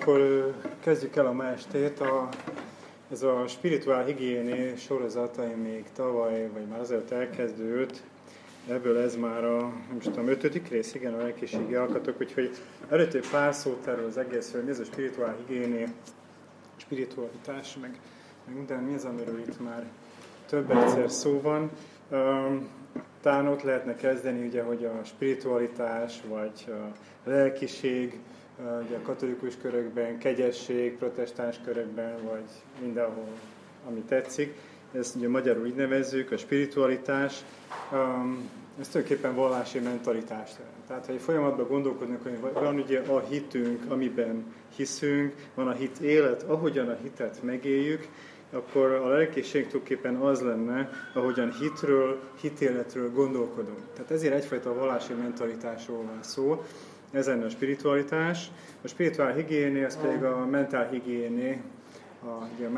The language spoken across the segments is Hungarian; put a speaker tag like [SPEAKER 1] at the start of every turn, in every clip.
[SPEAKER 1] akkor kezdjük el a ma estét. A, ez a spirituál higiéné sorozata, még tavaly, vagy már azért elkezdődött, ebből ez már a, nem tudom, ötödik rész, igen, a lelkiségi alkatok, úgyhogy előtt pár szót erről az egészről, mi ez a spirituál higiéné, spiritualitás, meg, meg minden, mi az, amiről itt már több egyszer szó van. Um, talán ott lehetne kezdeni, ugye, hogy a spiritualitás, vagy a lelkiség, ugye a katolikus körökben, kegyesség, protestáns körökben, vagy mindenhol, ami tetszik. Ezt ugye magyarul így nevezzük, a spiritualitás. Ez tulajdonképpen vallási mentalitás. Tehát, ha egy folyamatban gondolkodnak, hogy van ugye a hitünk, amiben hiszünk, van a hit élet, ahogyan a hitet megéljük, akkor a lelkészség tulajdonképpen az lenne, ahogyan hitről, hitéletről gondolkodunk. Tehát ezért egyfajta vallási mentalitásról van szó, ez lenne a spiritualitás. A spirituál higiéné, az pedig a mentál higiéné, a, ugye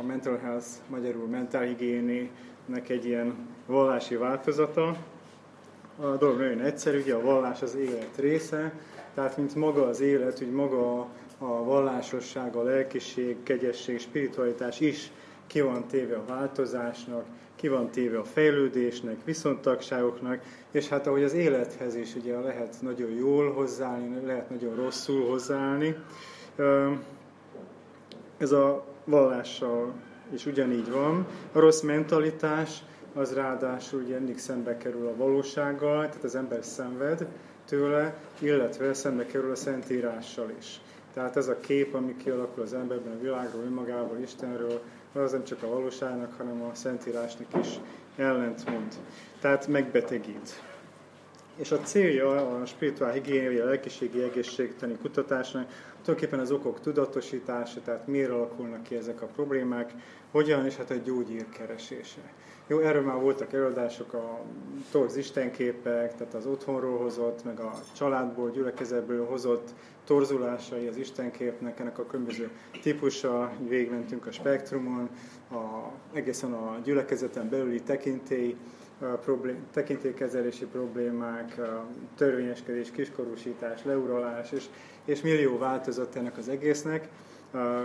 [SPEAKER 1] a mental health, magyarul mentál higiénének egy ilyen vallási változata. A dolog nagyon egyszerű, ugye a vallás az élet része, tehát mint maga az élet, úgy maga a vallásosság, a lelkiség, kegyesség, spiritualitás is ki van téve a változásnak, ki van téve a fejlődésnek, viszontagságoknak, és hát ahogy az élethez is ugye lehet nagyon jól hozzáállni, lehet nagyon rosszul hozzáállni. Ez a vallással is ugyanígy van. A rossz mentalitás az ráadásul ugye mindig szembe kerül a valósággal, tehát az ember szenved tőle, illetve szembe kerül a Szentírással is. Tehát ez a kép, ami kialakul az emberben, a világról, önmagából, Istenről, az nem csak a valóságnak, hanem a Szentírásnak is ellentmond. Tehát megbetegít. És a célja a spirituál higiénia, a lelkiségi egészségtani kutatásnak tulajdonképpen az okok tudatosítása, tehát miért alakulnak ki ezek a problémák, hogyan, és hát a gyógyír keresése. Jó, erről már voltak előadások, a torz istenképek, tehát az otthonról hozott, meg a családból, gyülekezetből hozott torzulásai az istenképnek, ennek a különböző típusa, végmentünk a spektrumon, a, egészen a gyülekezeten belüli tekintély, problém, tekintélykezelési problémák, törvényeskedés, kiskorúsítás, leuralás, és, és millió változat ennek az egésznek,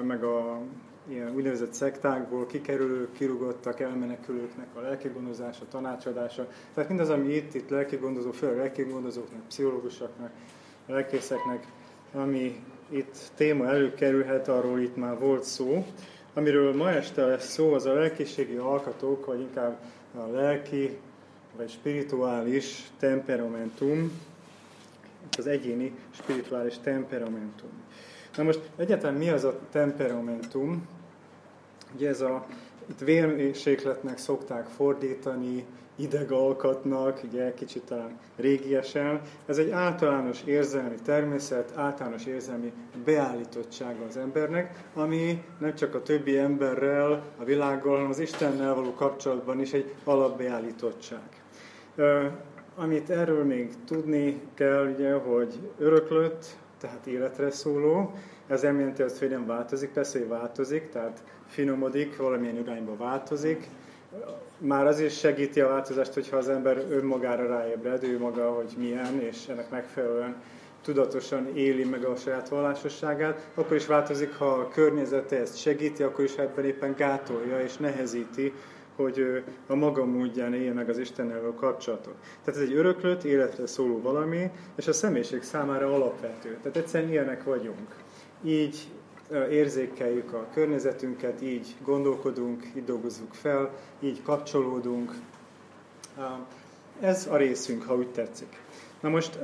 [SPEAKER 1] meg a ilyen úgynevezett szektákból kikerülők, kirugottak, elmenekülőknek a lelkigondozása, tanácsadása. Tehát mindaz, ami itt, itt lelkigondozó, főleg lelkigondozóknak, pszichológusoknak, lelkészeknek, ami itt téma előkerülhet, arról itt már volt szó. Amiről ma este lesz szó, az a lelkiségi alkatók, vagy inkább a lelki vagy spirituális temperamentum, az egyéni spirituális temperamentum. Na most egyáltalán mi az a temperamentum? Ugye ez a, itt vérmérsékletnek szokták fordítani, idegalkatnak, ugye kicsit talán régiesen. Ez egy általános érzelmi természet, általános érzelmi beállítottsága az embernek, ami nem csak a többi emberrel, a világgal, hanem az Istennel való kapcsolatban is egy alapbeállítottság. Amit erről még tudni kell, ugye, hogy öröklött, tehát életre szóló, ez nem jelenti azt, hogy nem változik, persze, hogy változik, tehát finomodik, valamilyen irányba változik, már az is segíti a változást, hogyha az ember önmagára ráébred, ő maga, hogy milyen, és ennek megfelelően tudatosan éli meg a saját vallásosságát, akkor is változik, ha a környezete ezt segíti, akkor is ebben éppen gátolja és nehezíti, hogy a maga módján élje meg az Istennel a kapcsolatot. Tehát ez egy öröklött, életre szóló valami, és a személyiség számára alapvető. Tehát egyszerűen ilyenek vagyunk. Így érzékeljük a környezetünket, így gondolkodunk, így dolgozunk fel, így kapcsolódunk. Ez a részünk, ha úgy tetszik. Na most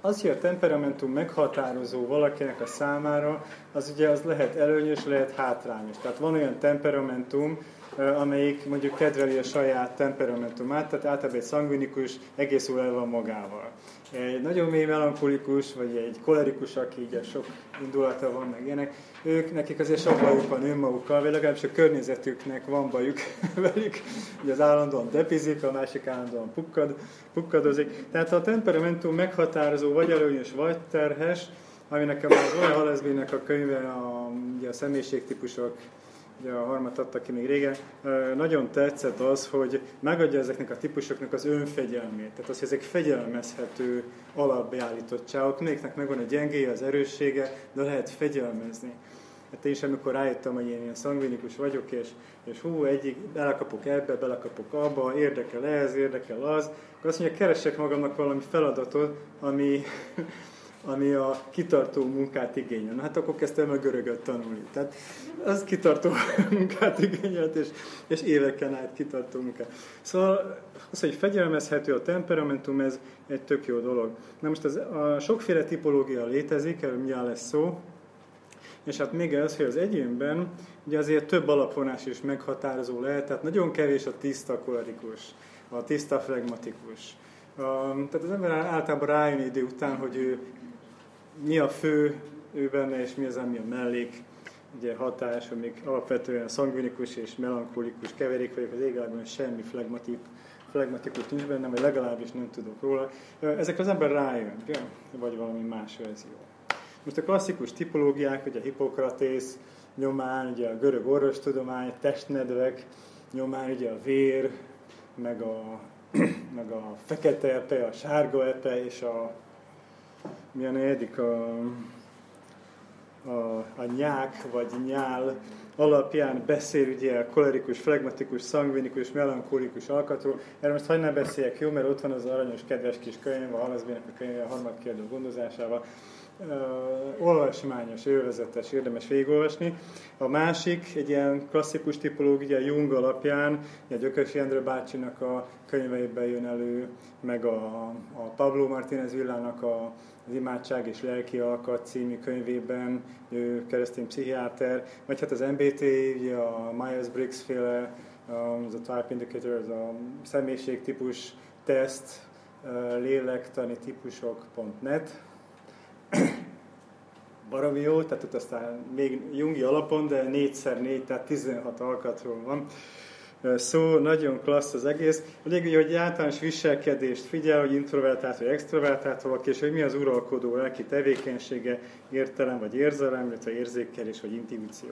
[SPEAKER 1] az, hogy a temperamentum meghatározó valakinek a számára, az ugye az lehet előnyös, lehet hátrányos. Tehát van olyan temperamentum, amelyik mondjuk kedveli a saját temperamentumát, tehát általában egy szangvinikus egész jól el van magával. Egy nagyon mély melankolikus, vagy egy kolerikus, aki így sok indulata van, meg ilyenek, ők, nekik azért sok bajuk van önmagukkal, vagy legalábbis a környezetüknek van bajuk velük, hogy az állandóan depizik, a másik állandóan pukkad, pukkadozik. Tehát a temperamentum meghatározó, vagy előnyös, vagy terhes, ami nekem az olyan Halezbének a könyve, a, ugye a személyiségtípusok, ugye a harmat adta ki még régen, nagyon tetszett az, hogy megadja ezeknek a típusoknak az önfegyelmét. Tehát az, hogy ezek fegyelmezhető alapbeállítottságok, mindegyiknek megvan a gyengéje, az erőssége, de lehet fegyelmezni. Hát én is, amikor rájöttem, hogy én ilyen szangvinikus vagyok, és, és hú, egyik, belekapok ebbe, belekapok abba, érdekel ez, érdekel az, akkor azt mondja, keresek magamnak valami feladatot, ami, ami a kitartó munkát igényel. Na hát akkor kezdtem a görögöt tanulni. Tehát az kitartó munkát igényelt, és, és éveken át kitartó munkát. Szóval az, hogy fegyelmezhető a temperamentum, ez egy tök jó dolog. Na most az, a sokféle tipológia létezik, erről mi lesz szó, és hát még ez, hogy az egyénben ugye azért több alapvonás is meghatározó lehet, tehát nagyon kevés a tiszta kolerikus, a tiszta flegmatikus. Tehát az ember általában rájön idő után, hogy ő mi a fő ő benne, és mi az, ami a mellék ugye hatás, amik alapvetően szangvinikus és melankolikus keverék vagyok az égvilágon, semmi flegmatik, flegmatikus nincs benne, vagy legalábbis nem tudok róla. Ezek az ember rájön, vagy valami más verzió. Most a klasszikus tipológiák, ugye Hippokratész nyomán, ugye a görög orvostudomány, testnedvek nyomán, ugye a vér, meg a, meg a fekete epe, a sárga epe, és a egyedik a, a, a nyák vagy nyál alapján beszél ugye a kolerikus, flegmatikus, szangvinikus, melankolikus alkatról. Erről most hagyd ne beszéljek, jó, mert ott van az aranyos, kedves kis könyv, a Halaszbének a könyve a harmad kérdő gondozásával olvasmányos, élvezetes, érdemes végigolvasni. A másik, egy ilyen klasszikus tipológia, Jung alapján, a Gyökösi Endre bácsinak a könyveiben jön elő, meg a, a Pablo Martínez Villának a, az Imádság és Lelki Alkat című könyvében, ő keresztény pszichiáter, vagy hát az MBT, a Myers-Briggs féle, az a Type Indicator, az a személyiségtípus teszt, lélektani típusok.net, baromi jó, tehát ott aztán még Jungi alapon, de 4x4, tehát 16 alkatról van szó, nagyon klassz az egész. A lényeg, hogy általános viselkedést figyel, hogy introvertált vagy extrovertált valaki, és hogy mi az uralkodó lelki tevékenysége, értelem vagy érzelem, illetve érzékelés vagy intuíció.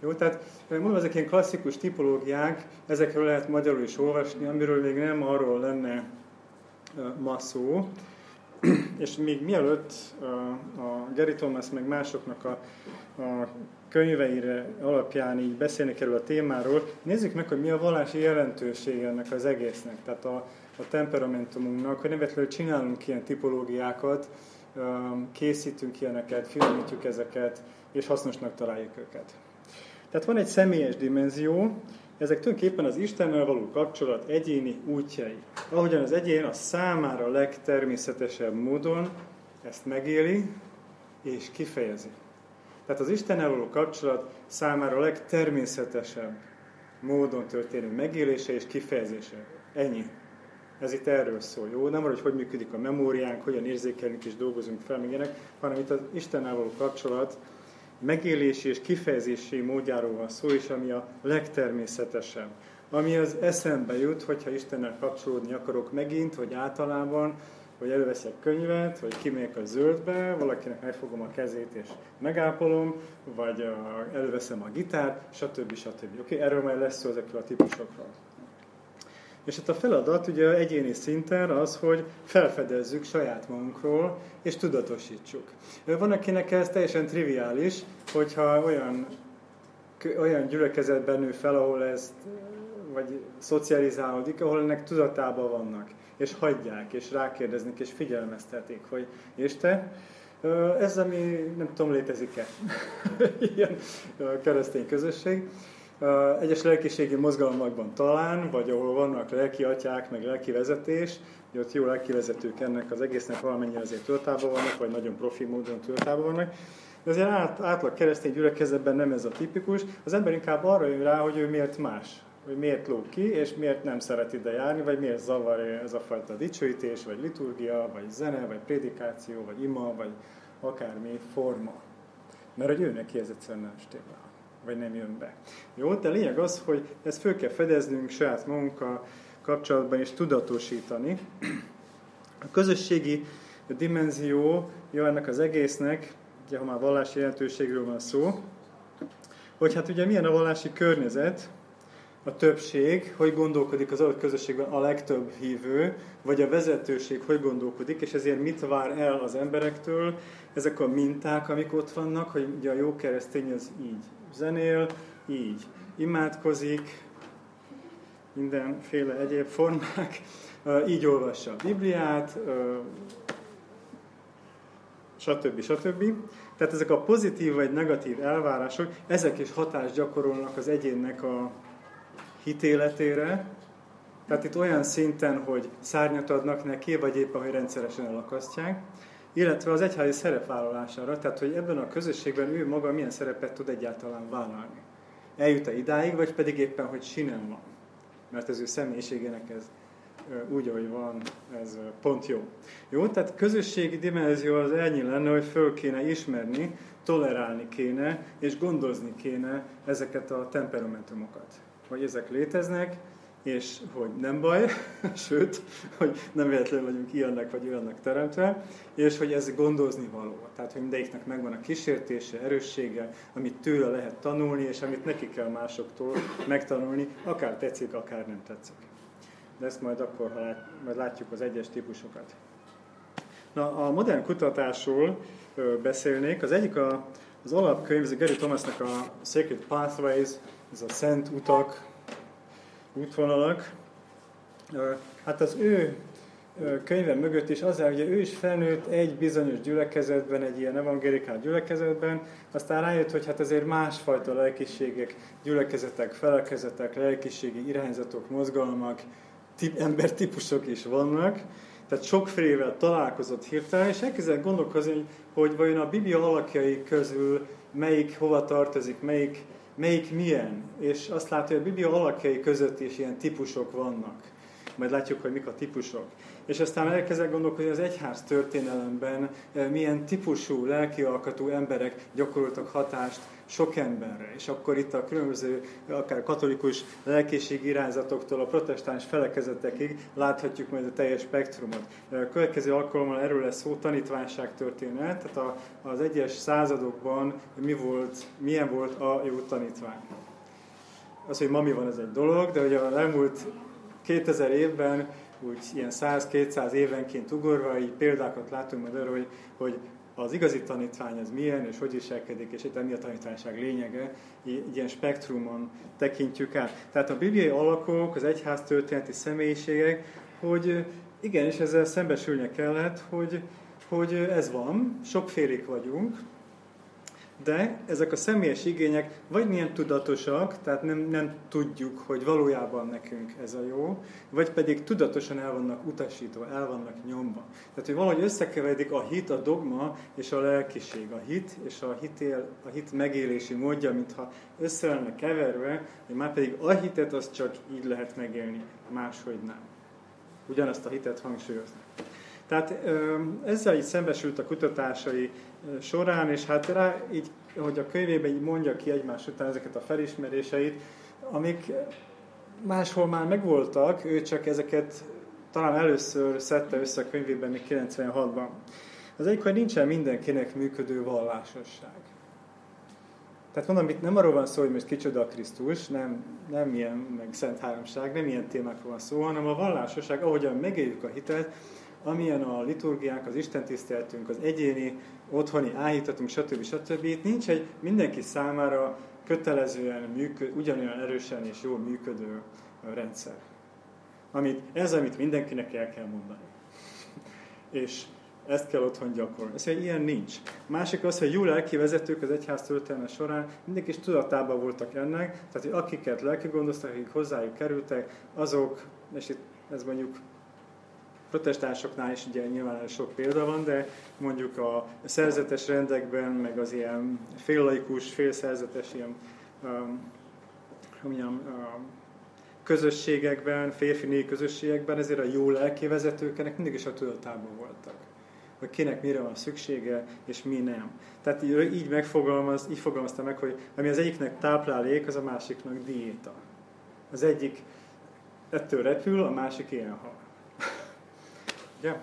[SPEAKER 1] Jó, tehát mondom, ezek ilyen klasszikus tipológiák, ezekről lehet magyarul is olvasni, amiről még nem arról lenne ma szó, és még mielőtt a Gary Thomas meg másoknak a, a könyveire alapján így beszélni kerül a témáról, nézzük meg, hogy mi a vallási jelentőség ennek az egésznek, tehát a, a temperamentumunknak, hogy nem csinálunk ilyen tipológiákat, készítünk ilyeneket, finomítjuk ezeket, és hasznosnak találjuk őket. Tehát van egy személyes dimenzió, ezek tulajdonképpen az Istennel való kapcsolat egyéni útjai. Ahogyan az egyén a számára legtermészetesebb módon ezt megéli és kifejezi. Tehát az Istennel való kapcsolat számára a legtermészetesebb módon történő megélése és kifejezése. Ennyi. Ez itt erről szól, jó? Nem arra, hogy hogy működik a memóriánk, hogyan érzékelünk és dolgozunk fel, még ilyenek, hanem itt az Istennel való kapcsolat megélési és kifejezési módjáról van szó, és ami a legtermészetesebb. Ami az eszembe jut, hogyha Istennel kapcsolódni akarok megint, vagy általában, hogy előveszek könyvet, vagy kimegyek a zöldbe, valakinek megfogom a kezét és megápolom, vagy előveszem a gitárt, stb. stb. Oké, okay? erről majd lesz szó ezekről a típusokról. És hát a feladat ugye egyéni szinten az, hogy felfedezzük saját magunkról, és tudatosítsuk. Van, akinek ez teljesen triviális, hogyha olyan, olyan gyülekezetben nő fel, ahol ez vagy szocializálódik, ahol ennek tudatában vannak, és hagyják, és rákérdeznek, és figyelmeztetik, hogy és te, ez, ami nem tudom, létezik-e? Ilyen keresztény közösség egyes lelkiségi mozgalmakban talán, vagy ahol vannak lelki atyák, meg lelki vezetés, hogy ott jó lelki vezetők ennek az egésznek valamennyire azért tudatában vannak, vagy nagyon profi módon tudatában vannak. De azért át, átlag keresztény gyülekezetben nem ez a tipikus. Az ember inkább arra jön rá, hogy ő miért más, hogy miért lóg ki, és miért nem szeret ide járni, vagy miért zavar ez a fajta dicsőítés, vagy liturgia, vagy zene, vagy prédikáció, vagy ima, vagy akármi forma. Mert hogy ő neki ez egyszerűen nem stimmel vagy nem jön be. Jó, de a lényeg az, hogy ezt föl kell fedeznünk saját magunkkal kapcsolatban és tudatosítani. A közösségi dimenzió jó ennek az egésznek, ugye ha már vallási jelentőségről van szó, hogy hát ugye milyen a vallási környezet, a többség, hogy gondolkodik az adott közösségben a legtöbb hívő, vagy a vezetőség hogy gondolkodik, és ezért mit vár el az emberektől, ezek a minták, amik ott vannak, hogy ugye a jó keresztény az így zenél, így imádkozik, mindenféle egyéb formák, így olvassa a Bibliát, stb. stb. Tehát ezek a pozitív vagy negatív elvárások, ezek is hatást gyakorolnak az egyénnek a hitéletére, tehát itt olyan szinten, hogy szárnyat adnak neki, vagy éppen, hogy rendszeresen elakasztják, illetve az egyházi szerepvállalására, tehát hogy ebben a közösségben ő maga milyen szerepet tud egyáltalán vállalni. Eljut-e idáig, vagy pedig éppen, hogy sinem van. Mert az ő személyiségének ez úgy, ahogy van, ez pont jó. Jó, tehát közösségi dimenzió az ennyi lenne, hogy föl kéne ismerni, tolerálni kéne, és gondozni kéne ezeket a temperamentumokat. Hogy ezek léteznek, és hogy nem baj, sőt, hogy nem véletlenül vagyunk ilyennek vagy olyannak teremtve, és hogy ez gondozni való. Tehát, hogy mindegyiknek megvan a kísértése, erőssége, amit tőle lehet tanulni, és amit neki kell másoktól megtanulni, akár tetszik, akár nem tetszik. De ezt majd akkor, ha lát, majd látjuk az egyes típusokat. Na, a modern kutatásról ö, beszélnék. Az egyik a, az alapkönyv, ez a Gary Thomasnak a Sacred Pathways, ez a szent utak, útvonalak. Hát az ő könyve mögött is az, hogy ő is felnőtt egy bizonyos gyülekezetben, egy ilyen evangélikál gyülekezetben, aztán rájött, hogy hát azért másfajta lelkiségek, gyülekezetek, felekezetek, lelkiségi irányzatok, mozgalmak, tip, embertípusok is vannak, tehát sokfélevel találkozott hirtelen, és elkezdett gondolkozni, hogy, vajon a Biblia alakjai közül melyik hova tartozik, melyik melyik milyen, és azt látja, hogy a Biblia alakjai között is ilyen típusok vannak. Majd látjuk, hogy mik a típusok. És aztán elkezdek gondolkodni, hogy az egyház történelemben eh, milyen típusú, lelkialkatú emberek gyakoroltak hatást sok emberre. És akkor itt a különböző, akár katolikus lelkészség irányzatoktól a protestáns felekezetekig láthatjuk majd a teljes spektrumot. A következő alkalommal erről lesz szó, tanítványság történet, tehát a, az egyes századokban mi volt, milyen volt a jó tanítvány. Az, hogy ma mi van, ez egy dolog, de hogy a elmúlt 2000 évben úgy ilyen 100-200 évenként ugorva, így példákat látunk majd arra, hogy, hogy az igazi tanítvány az milyen, és hogy viselkedik, és itt mi a tanítványság lényege, ilyen spektrumon tekintjük át. Tehát a bibliai alakok, az egyház történeti személyiségek, hogy igenis ezzel szembesülnie kellett, hogy, hogy ez van, sokfélék vagyunk, de ezek a személyes igények vagy milyen tudatosak, tehát nem, nem tudjuk, hogy valójában nekünk ez a jó, vagy pedig tudatosan el vannak utasítva, el vannak nyomva. Tehát, hogy valahogy összekeveredik a hit, a dogma és a lelkiség. A hit és a, hitél, a hit megélési módja, mintha össze lenne keverve, hogy már pedig a hitet az csak így lehet megélni, máshogy nem. Ugyanazt a hitet hangsúlyozni. Tehát ezzel így szembesült a kutatásai során, és hát rá így, hogy a könyvében így mondja ki egymás után ezeket a felismeréseit, amik máshol már megvoltak, ő csak ezeket talán először szedte össze a könyvében még 96-ban. Az egyik, hogy nincsen mindenkinek működő vallásosság. Tehát mondom, itt nem arról van szó, hogy most kicsoda a Krisztus, nem, nem ilyen, meg Szent Háromság, nem ilyen témákról van szó, hanem a vallásosság, ahogyan megéljük a hitet, amilyen a liturgiák, az istentiszteltünk, az egyéni, otthoni áhítatunk, stb. stb. Itt nincs egy mindenki számára kötelezően, működ, ugyanolyan erősen és jól működő rendszer. Amit, ez, amit mindenkinek el kell mondani. és ezt kell otthon gyakorolni. Ez egy ilyen nincs. Másik az, hogy jó lelki vezetők az egyház történelme során mindig is tudatában voltak ennek, tehát hogy akiket lelki gondoztak, akik hozzájuk kerültek, azok, és itt ez mondjuk protestánsoknál is ugye nyilván sok példa van, de mondjuk a szerzetes rendekben, meg az ilyen féllaikus, félszerzetes ilyen um, mondjam, um, közösségekben, férfi közösségekben, ezért a jó lelkivezetők mindig is a tudatában voltak hogy kinek mire van szüksége, és mi nem. Tehát így, így megfogalmaz, így fogalmazta meg, hogy ami az egyiknek táplálék, az a másiknak diéta. Az egyik ettől repül, a másik ilyen hal. Ugye?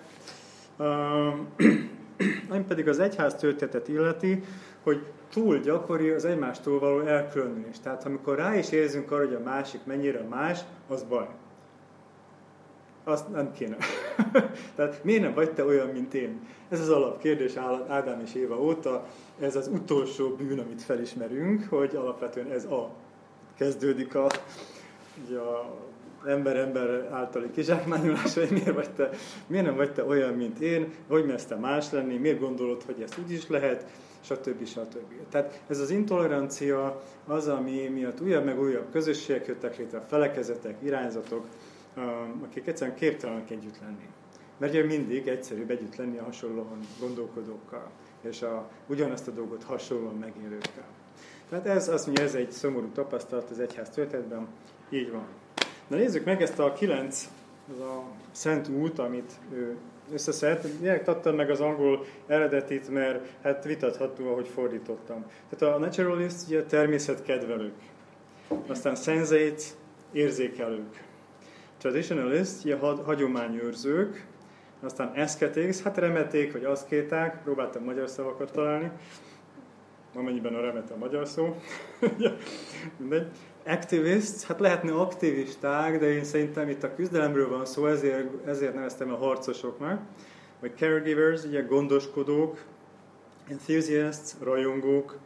[SPEAKER 1] Ami pedig az egyház történetet illeti, hogy túl gyakori az egymástól való elkülönülés. Tehát amikor rá is érzünk arra, hogy a másik mennyire más, az baj. Azt nem kéne. Tehát miért nem vagy te olyan, mint én? Ez az alapkérdés Ádám és Éva óta, ez az utolsó bűn, amit felismerünk, hogy alapvetően ez a kezdődik a, a ember-ember általi kizsákmányolás, hogy miért, vagy te, miért nem vagy te olyan, mint én, hogy mersz te más lenni, miért gondolod, hogy ezt úgy is lehet, stb. stb. Tehát ez az intolerancia az, ami miatt újabb meg újabb közösségek jöttek létre, felekezetek, irányzatok, akik egyszerűen képtelenek együtt lenni. Mert ugye mindig egyszerűbb együtt lenni a hasonlóan gondolkodókkal, és a, ugyanazt a dolgot hasonlóan megélőkkel. Tehát ez azt mondja, ez egy szomorú tapasztalat az egyház történetben, így van. Na nézzük meg ezt a kilenc, az a szent út, amit ő összeszed. Miért adtam meg az angol eredetit, mert hát vitatható, ahogy fordítottam. Tehát a naturalist ugye természetkedvelők, aztán sensate érzékelők, traditionalist ugye hagyományőrzők, aztán eszketics, hát remeték vagy aszkéták, próbáltam magyar szavakat találni, amennyiben a remet a magyar szó. Mindegy. Activists, hát lehetne aktivisták, de én szerintem itt a küzdelemről van szó, ezért, ezért neveztem a harcosoknak. Vagy caregivers, ugye gondoskodók, enthusiasts, rajongók,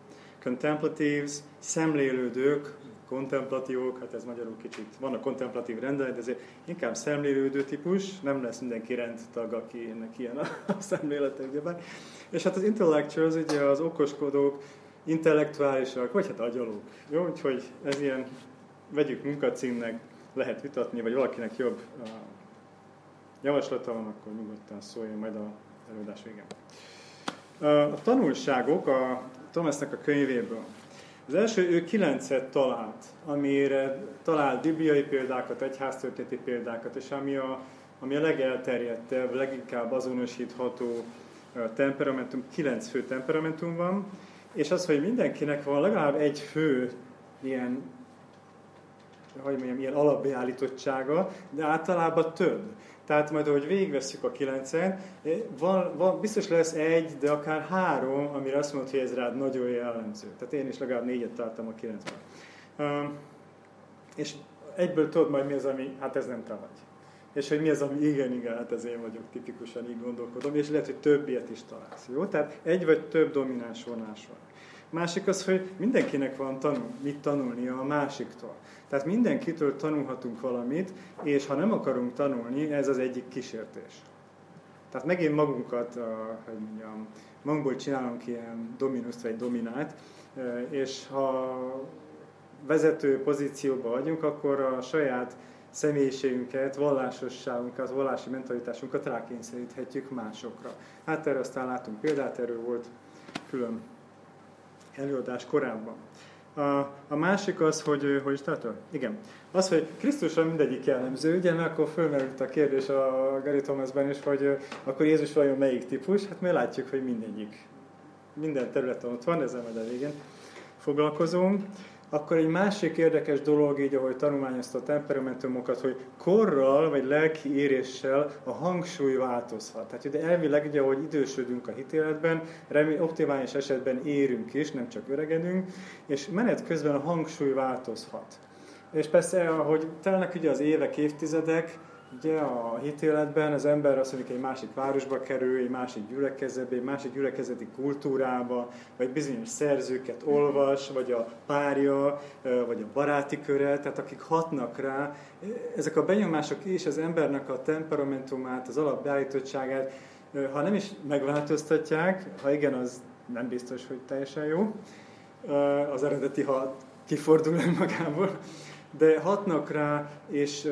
[SPEAKER 1] contemplatives, szemlélődők, kontemplatívok, hát ez magyarul kicsit, van a kontemplatív rendelet, de ezért inkább szemlélődő típus, nem lesz mindenki rendtag, aki ennek ilyen a, szemlélete, ugyebár. És hát az intellectuals, ugye az okoskodók, intellektuálisak, vagy hát agyalók. Jó, úgyhogy ez ilyen, vegyük munkacímnek, lehet vitatni, vagy valakinek jobb uh, javaslata van, akkor nyugodtan szóljon majd a előadás végén. A tanulságok a Thomasnak a könyvéből. Az első, ő kilencet talált, amire talált bibliai példákat, egyháztörténeti példákat, és ami a, ami a legelterjedtebb, leginkább azonosítható temperamentum, kilenc fő temperamentum van, és az, hogy mindenkinek van legalább egy fő ilyen, hogy mondjam, ilyen alapbeállítottsága, de általában több. Tehát majd, ahogy végigveszük a kilencen, van, van, biztos lesz egy, de akár három, amire azt mondod, hogy ez rád nagyon jellemző. Tehát én is legalább négyet találtam a kilencben. Um, és egyből tudod majd mi az, ami, hát ez nem te vagy. És hogy mi az, ami igen, igen, hát ez én vagyok, tipikusan így gondolkodom, és lehet, hogy több ilyet is találsz. Jó? Tehát egy vagy több domináns vonás van. Másik az, hogy mindenkinek van tanul, mit tanulnia a másiktól. Tehát mindenkitől tanulhatunk valamit, és ha nem akarunk tanulni, ez az egyik kísértés. Tehát megint magunkat, hogy mondjam, magunkból csinálunk ilyen dominuszt vagy dominát, és ha vezető pozícióban vagyunk, akkor a saját személyiségünket, vallásosságunkat, vallási mentalitásunkat rákényszeríthetjük másokra. Hát erre aztán látunk példát, erről volt külön előadás korábban. A, a másik az, hogy, hogy tartod? Igen. Az, hogy Krisztusra mindegyik jellemző, ugye, mert akkor fölmerült a kérdés a Gary Thomasben is, hogy akkor Jézus vajon melyik típus? Hát mi látjuk, hogy mindegyik. Minden területen ott van, ezzel majd a végén foglalkozunk. Akkor egy másik érdekes dolog, így ahogy tanulmányozta a temperamentumokat, hogy korral vagy lelki éréssel a hangsúly változhat. Tehát ugye elvileg, ugye, ahogy idősödünk a hitéletben, optimális esetben érünk is, nem csak öregedünk, és menet közben a hangsúly változhat. És persze, ahogy telnek ugye az évek, évtizedek, Ugye a hitéletben az ember azt mondjuk egy másik városba kerül, egy másik gyülekezetbe, egy másik gyülekezeti kultúrába, vagy bizonyos szerzőket olvas, vagy a párja, vagy a baráti köre, tehát akik hatnak rá. Ezek a benyomások is az embernek a temperamentumát, az alapbeállítottságát, ha nem is megváltoztatják, ha igen, az nem biztos, hogy teljesen jó, az eredeti, ha kifordul magából, de hatnak rá, és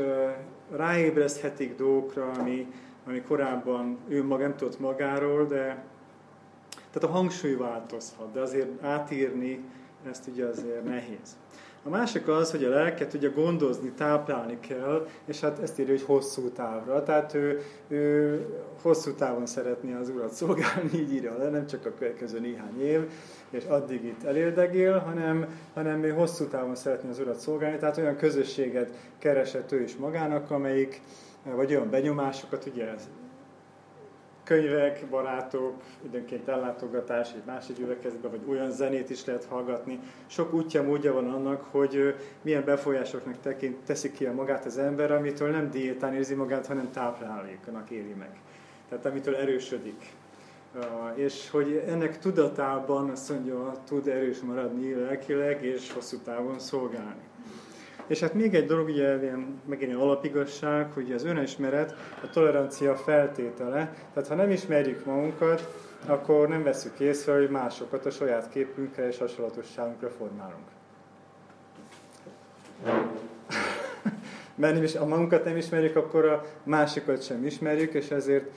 [SPEAKER 1] ráébreszthetik dolgokra, ami, ami korábban ő maga nem tudott magáról, de tehát a hangsúly változhat, de azért átírni ezt ugye azért nehéz. A másik az, hogy a lelket ugye gondozni, táplálni kell, és hát ezt írja, hogy hosszú távra. Tehát ő, ő hosszú távon szeretné az Urat szolgálni, így írja le, nem csak a következő néhány év, és addig itt elérdegél, hanem, hanem ő hosszú távon szeretné az Urat szolgálni, tehát olyan közösséget keresett ő is magának, amelyik, vagy olyan benyomásokat, ugye ez könyvek, barátok, időnként ellátogatás egy másik gyülekezetbe, vagy olyan zenét is lehet hallgatni. Sok útja, módja van annak, hogy milyen befolyásoknak tekint, teszi ki a magát az ember, amitől nem diétán érzi magát, hanem tápláléknak éli meg. Tehát amitől erősödik. És hogy ennek tudatában azt mondja, tud erős maradni lelkileg és hosszú távon szolgálni. És hát még egy dolog, ugye ilyen, megint egy alapigasság, hogy az önismeret a tolerancia feltétele. Tehát ha nem ismerjük magunkat, akkor nem veszük észre, hogy másokat a saját képünkre és hasonlatosságunkra formálunk. Mert nem is, ha magunkat nem ismerjük, akkor a másikat sem ismerjük, és ezért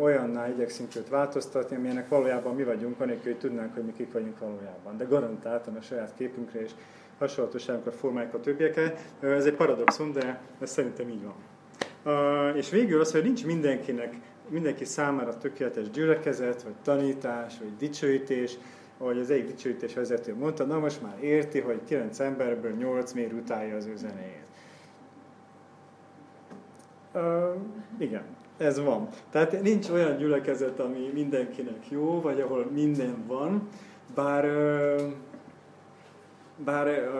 [SPEAKER 1] olyanná igyekszünk őt változtatni, amilyenek valójában mi vagyunk, anélkül, hogy tudnánk, hogy mi kik vagyunk valójában. De garantáltan a saját képünkre és hasonlatosságunkra formálják a többieket. Ez egy paradoxon, de ez szerintem így van. És végül az, hogy nincs mindenkinek, mindenki számára tökéletes gyülekezet, vagy tanítás, vagy dicsőítés, ahogy az egyik dicsőítés vezető mondta, na most már érti, hogy kilenc emberből nyolc miért utálja az ő zenéjét. Igen, ez van. Tehát nincs olyan gyülekezet, ami mindenkinek jó, vagy ahol minden van, bár uh, bár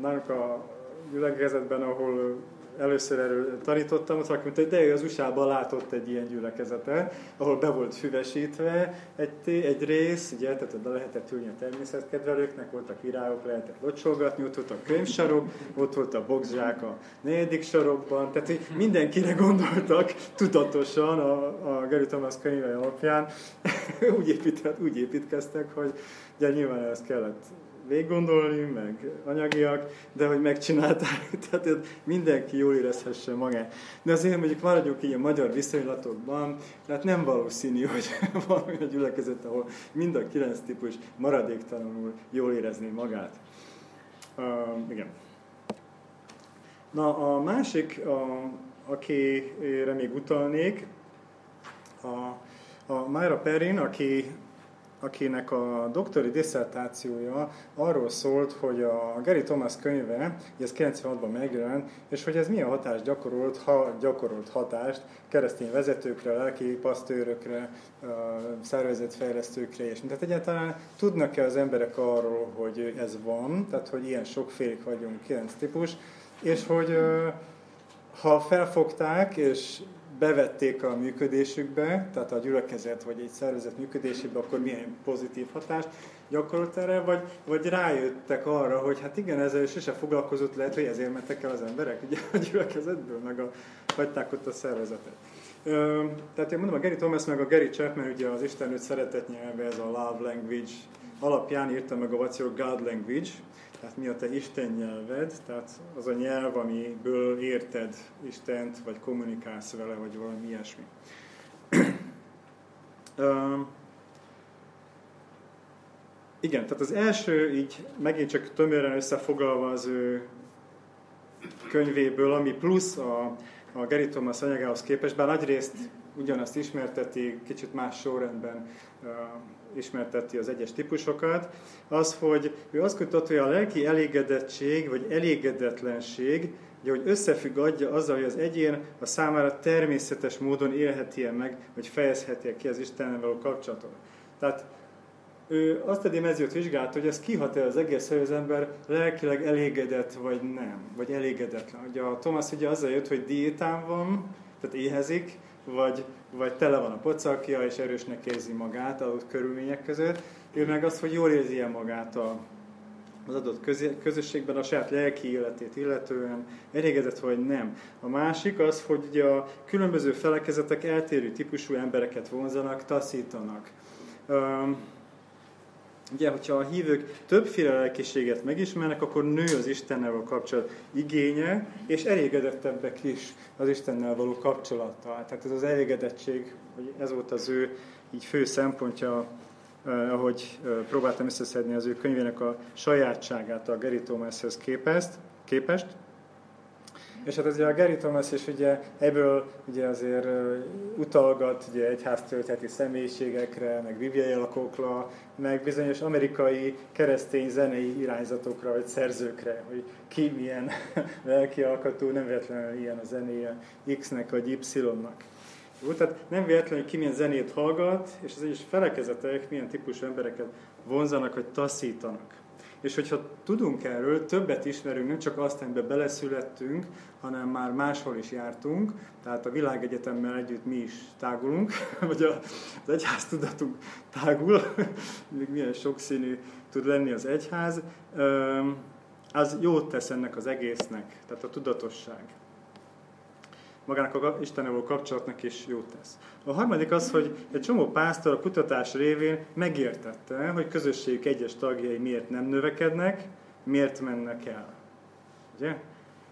[SPEAKER 1] nálunk a gyülekezetben, ahol először erről tanítottam, ott mondta, hogy de ő az USA-ban látott egy ilyen gyülekezetet, ahol be volt füvesítve egy, egy rész, ugye, tehát oda lehetett ülni a természetkedvelőknek, voltak virágok, lehetett locsolgatni, ott volt a könyvsarok, ott volt a boxzsák a negyedik sarokban, tehát mindenkire gondoltak tudatosan a, a Gary Thomas könyve alapján, úgy, épített, úgy építkeztek, hogy ugye nyilván ezt kellett végiggondolni, meg anyagiak, de hogy megcsinálták, tehát mindenki jól érezhesse magát. De azért mondjuk maradjunk így a magyar viszonylatokban, tehát nem valószínű, hogy valami a gyülekezet, ahol mind a kilenc típus maradéktalanul jól érezné magát. Uh, igen. Na, a másik, a, akire még utalnék, a, a Myra Perrin, aki akinek a doktori diszertációja arról szólt, hogy a Gary Thomas könyve, ez 96-ban megjelent, és hogy ez milyen hatást gyakorolt, ha gyakorolt hatást keresztény vezetőkre, lelki pasztőrökre, szervezetfejlesztőkre, és tehát egyáltalán tudnak-e az emberek arról, hogy ez van, tehát hogy ilyen sokfélik vagyunk, kilenc típus, és hogy ha felfogták, és bevették a működésükbe, tehát a gyülekezet vagy egy szervezet működésébe, akkor milyen pozitív hatást gyakorolt erre, vagy, vagy rájöttek arra, hogy hát igen, ezzel sose foglalkozott, lehet, hogy ezért mentek el az emberek ugye, a gyülekezetből, meg a, hagyták ott a szervezetet. Tehát én mondom, a Gary Thomas meg a Gary Chapman, ugye az Isten szeretet nyelve, ez a love language alapján írta meg a What's Your God Language, tehát mi a te Isten nyelved, tehát az a nyelv, amiből érted Istent, vagy kommunikálsz vele, vagy valami ilyesmi. uh, igen, tehát az első, így megint csak tömören összefoglalva az ő könyvéből, ami plusz a, a Gary Thomas anyagához képest, bár nagyrészt ugyanazt ismerteti, kicsit más sorrendben uh, ismerteti az egyes típusokat, az, hogy ő azt kutatta, hogy a lelki elégedettség vagy elégedetlenség, ugye, hogy összefügg adja azzal, hogy az egyén a számára természetes módon élheti -e meg, vagy fejezheti -e ki az Istennel való kapcsolatot. Tehát ő azt a dimenziót vizsgálta, hogy ez kihat-e az egész, hogy az ember lelkileg elégedett, vagy nem, vagy elégedetlen. Ugye a Thomas ugye azzal jött, hogy diétán van, tehát éhezik, vagy, vagy tele van a pocakja, és erősnek érzi magát adott körülmények között. Ő meg az, hogy jól érzi magát a, az adott közösségben, a saját lelki életét illetően, elégedett vagy nem. A másik az, hogy ugye a különböző felekezetek eltérő típusú embereket vonzanak, taszítanak. Ugye, hogyha a hívők többféle lelkiséget megismernek, akkor nő az Istennel való kapcsolat igénye, és elégedettebbek is az Istennel való kapcsolattal. Tehát ez az elégedettség, hogy ez volt az ő így fő szempontja, eh, ahogy eh, próbáltam összeszedni az ő könyvének a sajátságát a Gary Thomashez képest, képest és hát azért a Gary Thomas is ugye ebből ugye azért utalgat ugye egyháztölteti személyiségekre, meg bibliai alakokra, meg bizonyos amerikai keresztény zenei irányzatokra, vagy szerzőkre, hogy ki milyen lelki alkatú, nem véletlenül ilyen a zenéje X-nek vagy Y-nak. Jó, tehát nem véletlenül, hogy ki milyen zenét hallgat, és az egyes felekezetek milyen típusú embereket vonzanak, vagy taszítanak. És hogyha tudunk erről, többet ismerünk, nem csak azt, amiben beleszülettünk, hanem már máshol is jártunk, tehát a világegyetemmel együtt mi is tágulunk, vagy az egyház tudatunk tágul, még milyen sokszínű tud lenni az egyház, az jót tesz ennek az egésznek, tehát a tudatosság magának a Istennel való kapcsolatnak is jót tesz. A harmadik az, hogy egy csomó pásztor a kutatás révén megértette, hogy közösségük egyes tagjai miért nem növekednek, miért mennek el. Ugye?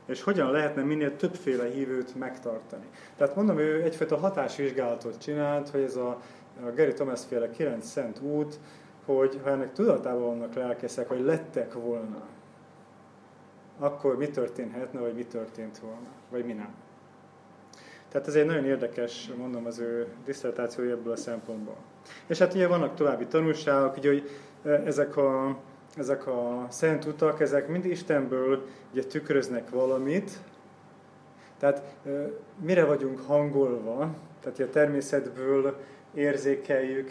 [SPEAKER 1] És hogyan lehetne minél többféle hívőt megtartani. Tehát mondom, ő egyfajta hatásvizsgálatot csinált, hogy ez a, a Gary Thomas féle 9 szent út, hogy ha ennek tudatában vannak lelkeszek, hogy lettek volna, akkor mi történhetne, vagy mi történt volna, vagy mi nem. Tehát ez egy nagyon érdekes, mondom, az ő diszertációja ebből a szempontból. És hát ugye vannak további tanulságok, ugye, hogy e, ezek a, ezek a szent utak, ezek mind Istenből ugye tükröznek valamit, tehát e, mire vagyunk hangolva, tehát a természetből érzékeljük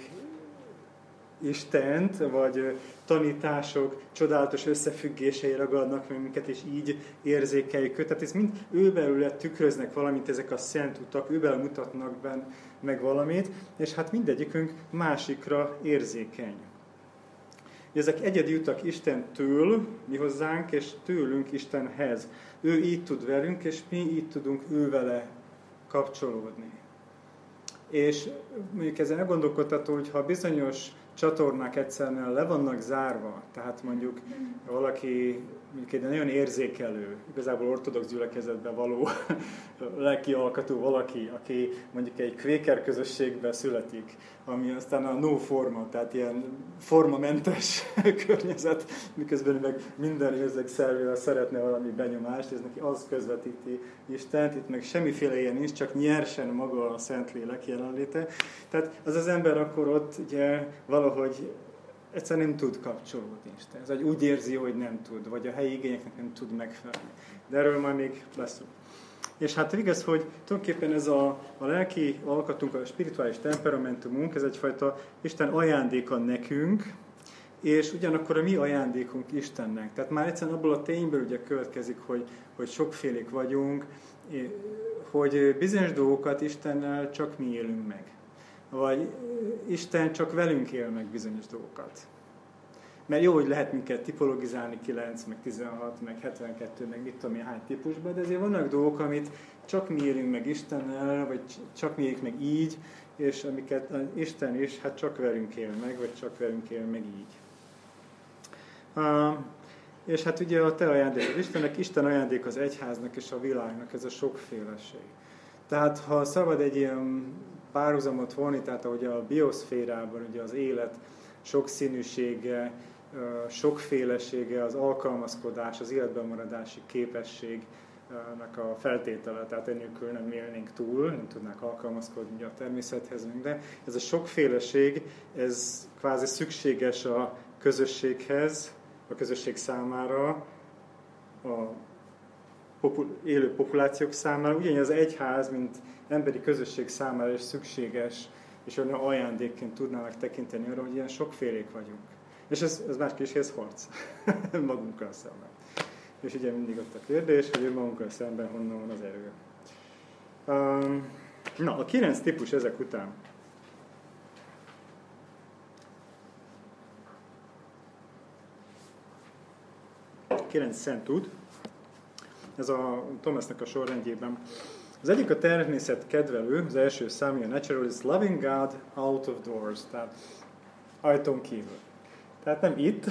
[SPEAKER 1] Istent, vagy tanítások csodálatos összefüggései ragadnak meg minket, és így érzékeljük őt. Tehát ez mind őbelül tükröznek valamit, ezek a szent utak, őbel mutatnak ben, meg valamit, és hát mindegyikünk másikra érzékeny. Ezek egyedi utak Istentől mi hozzánk, és tőlünk Istenhez. Ő így tud velünk, és mi így tudunk ő vele kapcsolódni. És mondjuk ezen elgondolkodható, hogy ha bizonyos csatornák egyszerűen le vannak zárva, tehát mondjuk valaki mondjuk egy nagyon érzékelő, igazából ortodox gyülekezetben való lelki alkatú valaki, aki mondjuk egy kvéker közösségben születik, ami aztán a no forma, tehát ilyen formamentes környezet, miközben meg minden érzék szervével szeretne valami benyomást, ez neki az közvetíti Istent, itt meg semmiféle ilyen nincs, csak nyersen maga a Szentlélek jelenléte. Tehát az az ember akkor ott ugye valahogy egyszerűen nem tud kapcsolódni Istenhez, vagy úgy érzi, hogy nem tud, vagy a helyi igényeknek nem tud megfelelni. De erről majd még lesz És hát igaz, hogy tulajdonképpen ez a, a lelki alkatunk, a spirituális temperamentumunk, ez egyfajta Isten ajándéka nekünk, és ugyanakkor a mi ajándékunk Istennek. Tehát már egyszerűen abból a tényből ugye következik, hogy, hogy sokfélék vagyunk, hogy bizonyos dolgokat Istennel csak mi élünk meg vagy Isten csak velünk él meg bizonyos dolgokat. Mert jó, hogy lehet minket tipologizálni 9, meg 16, meg 72, meg mit tudom én hány típusban, de azért vannak dolgok, amit csak mi élünk meg Istennel, vagy csak mi éljük meg így, és amiket Isten is, hát csak velünk él meg, vagy csak velünk él meg így. Uh, és hát ugye a te ajándék Istennek, Isten ajándék az egyháznak és a világnak, ez a sokféleség. Tehát ha szabad egy ilyen párhuzamot vonni, tehát ahogy a bioszférában ugye az élet sokszínűsége, sokfélesége, az alkalmazkodás, az életben maradási képességnek a feltétele, tehát ennélkül nem élnénk túl, nem tudnánk alkalmazkodni a természethez, de ez a sokféleség, ez kvázi szükséges a közösséghez, a közösség számára, a popul- élő populációk számára, ugyanis az egyház, mint emberi közösség számára is szükséges, és olyan ajándékként tudnának tekinteni arra, hogy ilyen sokfélék vagyunk. És ez, ez más ez harc magunkkal szemben. És ugye mindig ott a kérdés, hogy magunkkal szemben honnan van az erő. Um, na, a kilenc típus ezek után. Kilenc szent tud. Ez a Thomasnak a sorrendjében az egyik a természet kedvelő, az első számja a naturalist, loving God out of doors, tehát ajtón kívül. Tehát nem itt,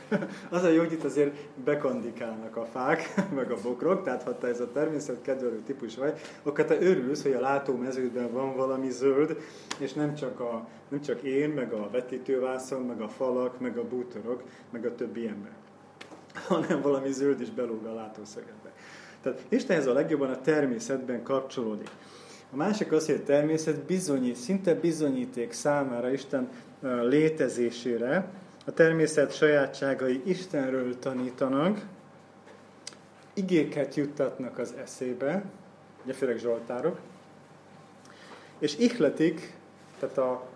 [SPEAKER 1] az a jó, hogy itt azért bekandikálnak a fák, meg a bokrok, tehát ha te ez a természet kedvelő típus vagy, akkor te örülsz, hogy a látómeződben van valami zöld, és nem csak, a, nem csak én, meg a vetítővászon, meg a falak, meg a bútorok, meg a többi ember, hanem valami zöld is belóg a látószögedbe. Tehát Istenhez a legjobban a természetben kapcsolódik. A másik az, hogy a természet bizonyít, szinte bizonyíték számára Isten létezésére, a természet sajátságai Istenről tanítanak, igéket juttatnak az eszébe, ugye főleg Zsoltárok, és ihletik, tehát a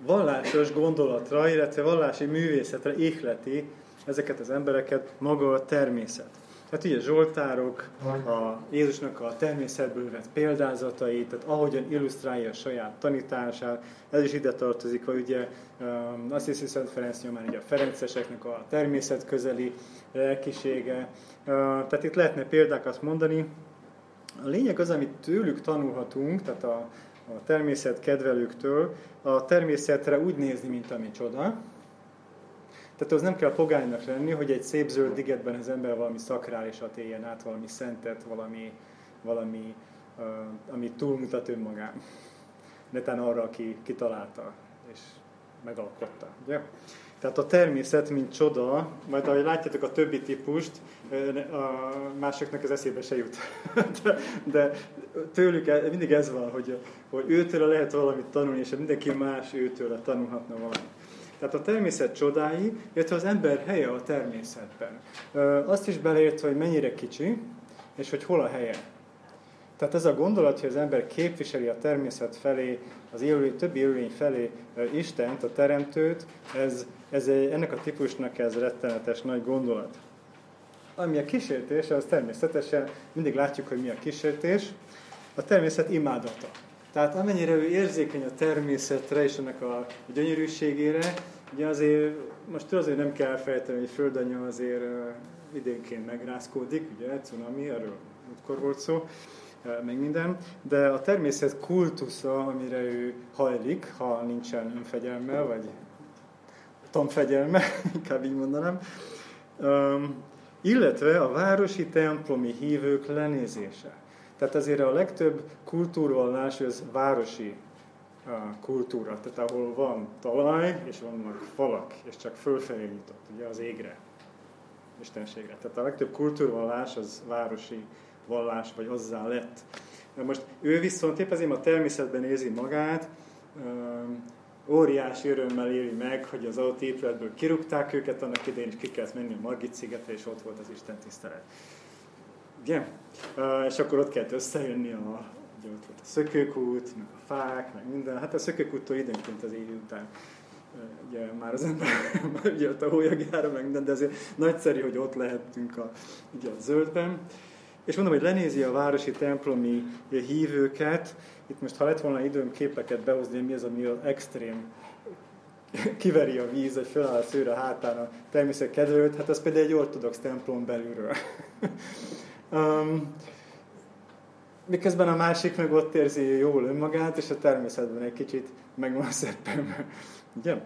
[SPEAKER 1] vallásos gondolatra, illetve vallási művészetre ihleti ezeket az embereket maga a természet. Hát ugye Zsoltárok, a Jézusnak a természetből vett példázatai, tehát ahogyan illusztrálja a saját tanítását, ez is ide tartozik, hogy ugye um, azt hiszi Szent Ferenc nyomán ugye a Ferenceseknek a természet közeli lelkisége. Uh, tehát itt lehetne példákat mondani. A lényeg az, amit tőlük tanulhatunk, tehát a, a természet kedvelőktől, a természetre úgy nézni, mint ami csoda, tehát az nem kell pogánynak lenni, hogy egy szép zöld digetben az ember valami szakrálisat éljen át, valami szentet, valami, valami uh, ami túlmutat önmagán. Netán arra, aki kitalálta és megalkotta. Ugye? Tehát a természet, mint csoda, majd ahogy látjátok a többi típust, a másoknak az eszébe se jut. De, de tőlük e, mindig ez van, hogy, hogy őtől lehet valamit tanulni, és mindenki más őtől tanulhatna valamit. Tehát a természet csodái, illetve az ember helye a természetben. Azt is beleért, hogy mennyire kicsi, és hogy hol a helye. Tehát ez a gondolat, hogy az ember képviseli a természet felé, az élő, többi élőlény felé Istent, a Teremtőt, ez, ez ennek a típusnak ez rettenetes nagy gondolat. Ami a kísértés, az természetesen mindig látjuk, hogy mi a kísértés. A természet imádata. Tehát amennyire ő érzékeny a természetre és ennek a gyönyörűségére, ugye azért, most azért nem kell elfelejteni, hogy Földanya azért idénként megrázkódik, ugye, cunami, erről múltkor volt szó, meg minden, de a természet kultusza, amire ő hajlik, ha nincsen önfegyelme, vagy tanfegyelme, inkább így mondanám, illetve a városi templomi hívők lenézése. Tehát azért a legtöbb kultúrvallás az városi kultúra, tehát ahol van talaj, és vannak falak, és csak fölfelé nyitott, ugye az égre, istenségre. Tehát a legtöbb kultúrvallás az városi vallás, vagy hozzá lett. Na most ő viszont épp azért a természetben érzi magát, óriási örömmel éli meg, hogy az adott épületből kirúgták őket, annak idején is ki kellett menni a Margit szigetre, és ott volt az Isten tisztelet. Ugye? És akkor ott kellett összejönni a, ugye ott volt a szökőkút, meg a fák, meg minden. Hát a szökőkúttól időnként az év után ugye már az ember ugye ott a hólyagjára, meg minden, de azért nagyszerű, hogy ott lehettünk a, ugye a zöldben. És mondom, hogy lenézi a városi templomi hívőket. Itt most, ha lett volna időm képeket behozni, mi az, ami az extrém kiveri a víz, hogy feláll a szőre hátán a természet kedvelőt, hát az például egy ortodox templom belülről. Um, miközben a másik meg ott érzi jól önmagát, és a természetben egy kicsit meg van szeppenve. Ugye?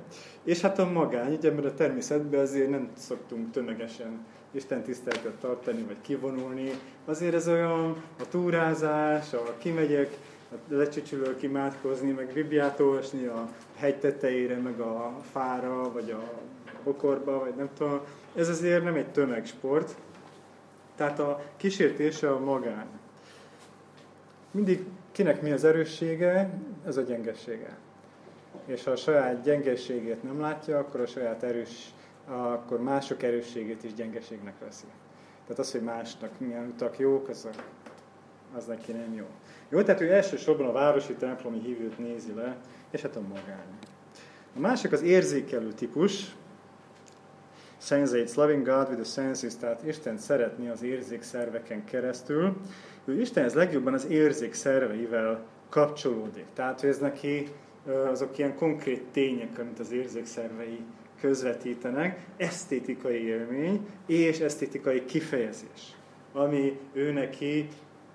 [SPEAKER 1] És hát a magány, ugye, mert a természetben azért nem szoktunk tömegesen Isten tiszteletet tartani, vagy kivonulni. Azért ez olyan a túrázás, a kimegyek, a lecsücsülő kimátkozni, meg bibliát olvasni a hegy tetejére, meg a fára, vagy a bokorba, vagy nem tudom. Ez azért nem egy tömegsport, tehát a kísértése a magány. Mindig kinek mi az erőssége, ez a gyengessége. És ha a saját gyengességét nem látja, akkor a saját erős, akkor mások erősségét is gyengeségnek veszi. Tehát az, hogy másnak milyen utak jók, az, a, az neki nem jó. Jó, tehát ő elsősorban a városi templomi hívőt nézi le, és hát a magány. A másik az érzékelő típus, sensates, loving God with the senses, tehát Isten szeretni az érzékszerveken keresztül. Ő Istenhez legjobban az érzékszerveivel kapcsolódik. Tehát, ez neki azok ilyen konkrét tények, amit az érzékszervei közvetítenek, esztétikai élmény és esztétikai kifejezés, ami ő neki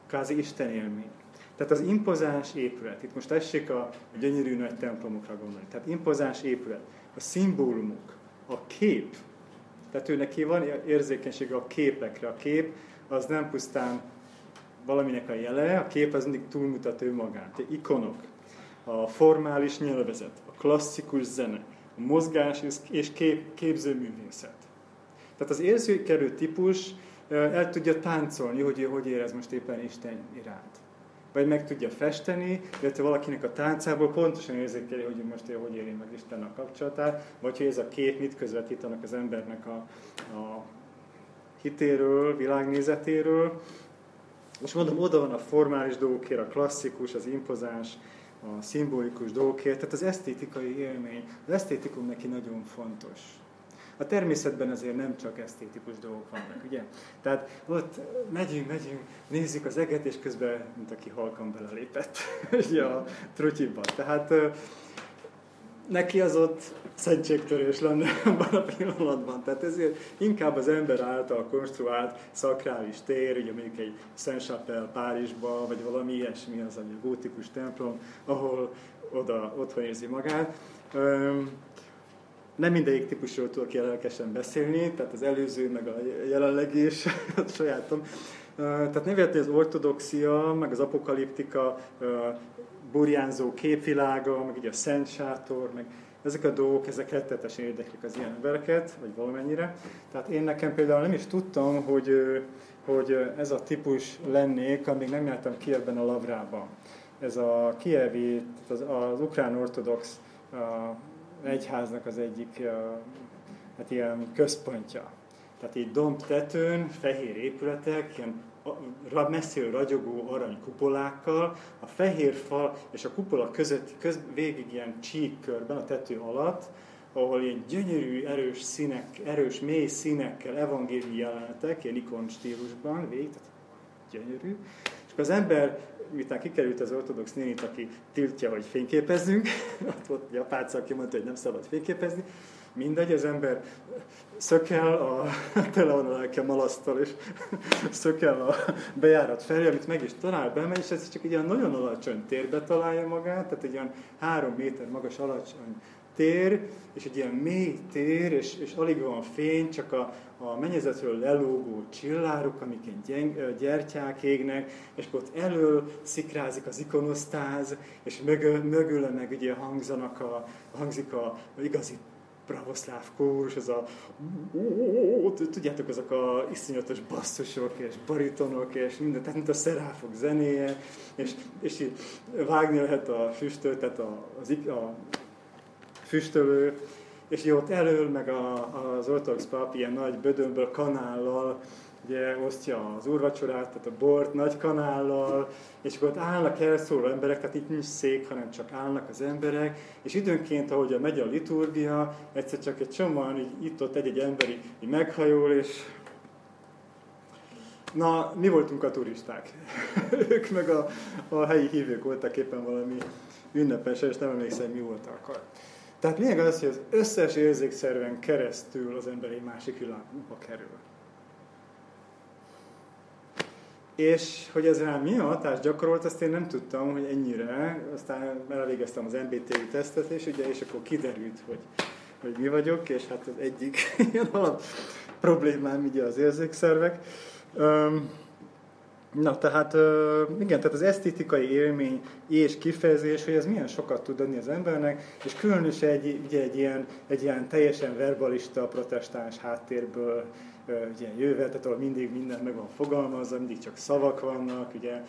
[SPEAKER 1] kázi Isten élmény. Tehát az impozáns épület, itt most tessék a gyönyörű nagy templomokra gondolni, tehát impozáns épület, a szimbólumok, a kép, tehát ő neki van érzékenysége a képekre. A kép az nem pusztán valaminek a jele, a kép az mindig túlmutat önmagát. Ikonok, a formális nyelvezet, a klasszikus zene, a mozgás és kép, képzőművészet. Tehát az érzékelő típus el tudja táncolni, hogy ő hogy érez most éppen Isten iránt vagy meg tudja festeni, illetve valakinek a táncából pontosan érzékeli, hogy most én hogy éri meg Isten a kapcsolatát, vagy hogy ez a kép mit közvetítanak az embernek a, a hitéről, világnézetéről. És mondom, oda van a formális dolgokért, a klasszikus, az impozáns, a szimbolikus dolgokért, tehát az esztétikai élmény. Az esztétikum neki nagyon fontos. A természetben azért nem csak esztétikus dolgok vannak, ugye? Tehát ott megyünk, megyünk, nézzük az eget, és közben, mint aki halkan belelépett ugye a trutyiba. Tehát neki az ott szentségtörés lenne abban a pillanatban. Tehát ezért inkább az ember által konstruált szakrális tér, ugye mondjuk egy Saint-Chapelle Párizsba, vagy valami ilyesmi, az a gótikus templom, ahol oda otthon érzi magát. Nem mindegyik típusról tudok lelkesen beszélni, tehát az előző, meg a jelenlegi is, a sajátom. Tehát nem az ortodoxia, meg az apokaliptika burjánzó képvilága, meg így a szent sátor, meg ezek a dolgok, ezek rettetesen érdeklik az ilyen embereket, vagy valamennyire. Tehát én nekem például nem is tudtam, hogy, hogy ez a típus lennék, amíg nem jártam Kievben a Lavrában. Ez a kievi, az, az ukrán ortodox egyháznak az egyik hát ilyen központja. Tehát így domb tetőn, fehér épületek, ilyen messziről ragyogó arany kupolákkal, a fehér fal és a kupola között köz, végig ilyen csíkkörben a tető alatt, ahol ilyen gyönyörű, erős színek, erős, mély színekkel evangéliumi jelenetek, ilyen ikon stílusban, végig, tehát gyönyörű. Az ember, miután kikerült az ortodox nénit, aki tiltja, hogy fényképezzünk, ott volt egy apáca, aki mondta, hogy nem szabad fényképezni, mindegy, az ember szökel, a, tele van a lelke malasztal, és szökel a bejárat felé, amit meg is talál, bemegy, és ez csak egy ilyen nagyon alacsony térbe találja magát, tehát egy ilyen három méter magas alacsony tér, és egy ilyen mély tér, és, és alig van fény, csak a, a mennyezetről lelógó csillárok, amik gyeng, gyertyák égnek, és ott elől szikrázik az ikonosztáz, és mögül, mögül meg ugye hangzanak a, hangzik a, a igazi pravoszláv kórus, ez a tudjátok, azok a iszonyatos basszusok és baritonok és minden, tehát mint a szeráfok zenéje, és, és így vágni lehet a füstöt, tehát a, az, a füstölő, és jó, ott elől, meg a, az ortodox pap ilyen nagy bödönből kanállal ugye osztja az úrvacsorát, tehát a bort nagy kanállal, és akkor ott állnak elszóló emberek, tehát itt nincs szék, hanem csak állnak az emberek, és időnként, ahogy megy a liturgia, egyszer csak egy csomóan itt-ott egy-egy ember így, meghajol, és Na, mi voltunk a turisták. ők meg a, a helyi hívők voltak éppen valami ünnepes, és nem emlékszem, mi volt akkor. Tehát lényeg az, hogy az összes érzékszerven keresztül az ember egy másik világba kerül. És hogy ez rám milyen hatást gyakorolt, azt én nem tudtam, hogy ennyire. Aztán elvégeztem az MBTI tesztet, és ugye, és akkor kiderült, hogy, hogy mi vagyok, és hát az egyik ilyen alap problémám ugye az érzékszervek. Na, tehát igen, tehát az esztétikai élmény és kifejezés, hogy ez milyen sokat tud adni az embernek, és különösen egy, ugye egy, ilyen, egy ilyen teljesen verbalista, protestáns háttérből ugye jövet, tehát ahol mindig minden meg van fogalmazva, mindig csak szavak vannak, ugye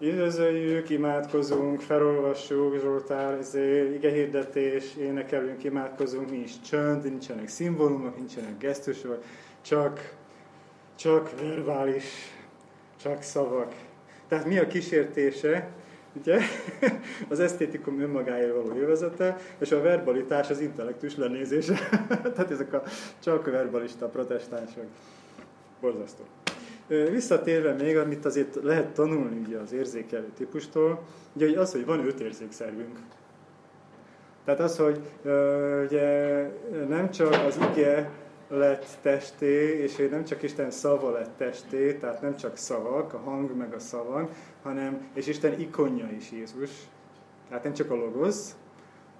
[SPEAKER 1] üdvözöljük, imádkozunk, felolvassuk, Zsoltár, izé, igehirdetés, énekelünk, imádkozunk, nincs csönd, nincsenek szimbólumok, nincsenek gesztusok, csak, csak verbális, csak szavak. Tehát mi a kísértése? Ugye? Az esztétikum önmagáért való jövezete, és a verbalitás az intellektus lenézése. Tehát ezek a csak verbalista protestánsok. Borzasztó. Visszatérve még, amit azért lehet tanulni ugye az érzékelő típustól, ugye hogy az, hogy van öt érzékszervünk. Tehát az, hogy ugye nem csak az ige lett testé, és hogy nem csak Isten szava lett testé, tehát nem csak szavak, a hang meg a szavak, hanem, és Isten ikonja is Jézus. Tehát nem csak a logosz,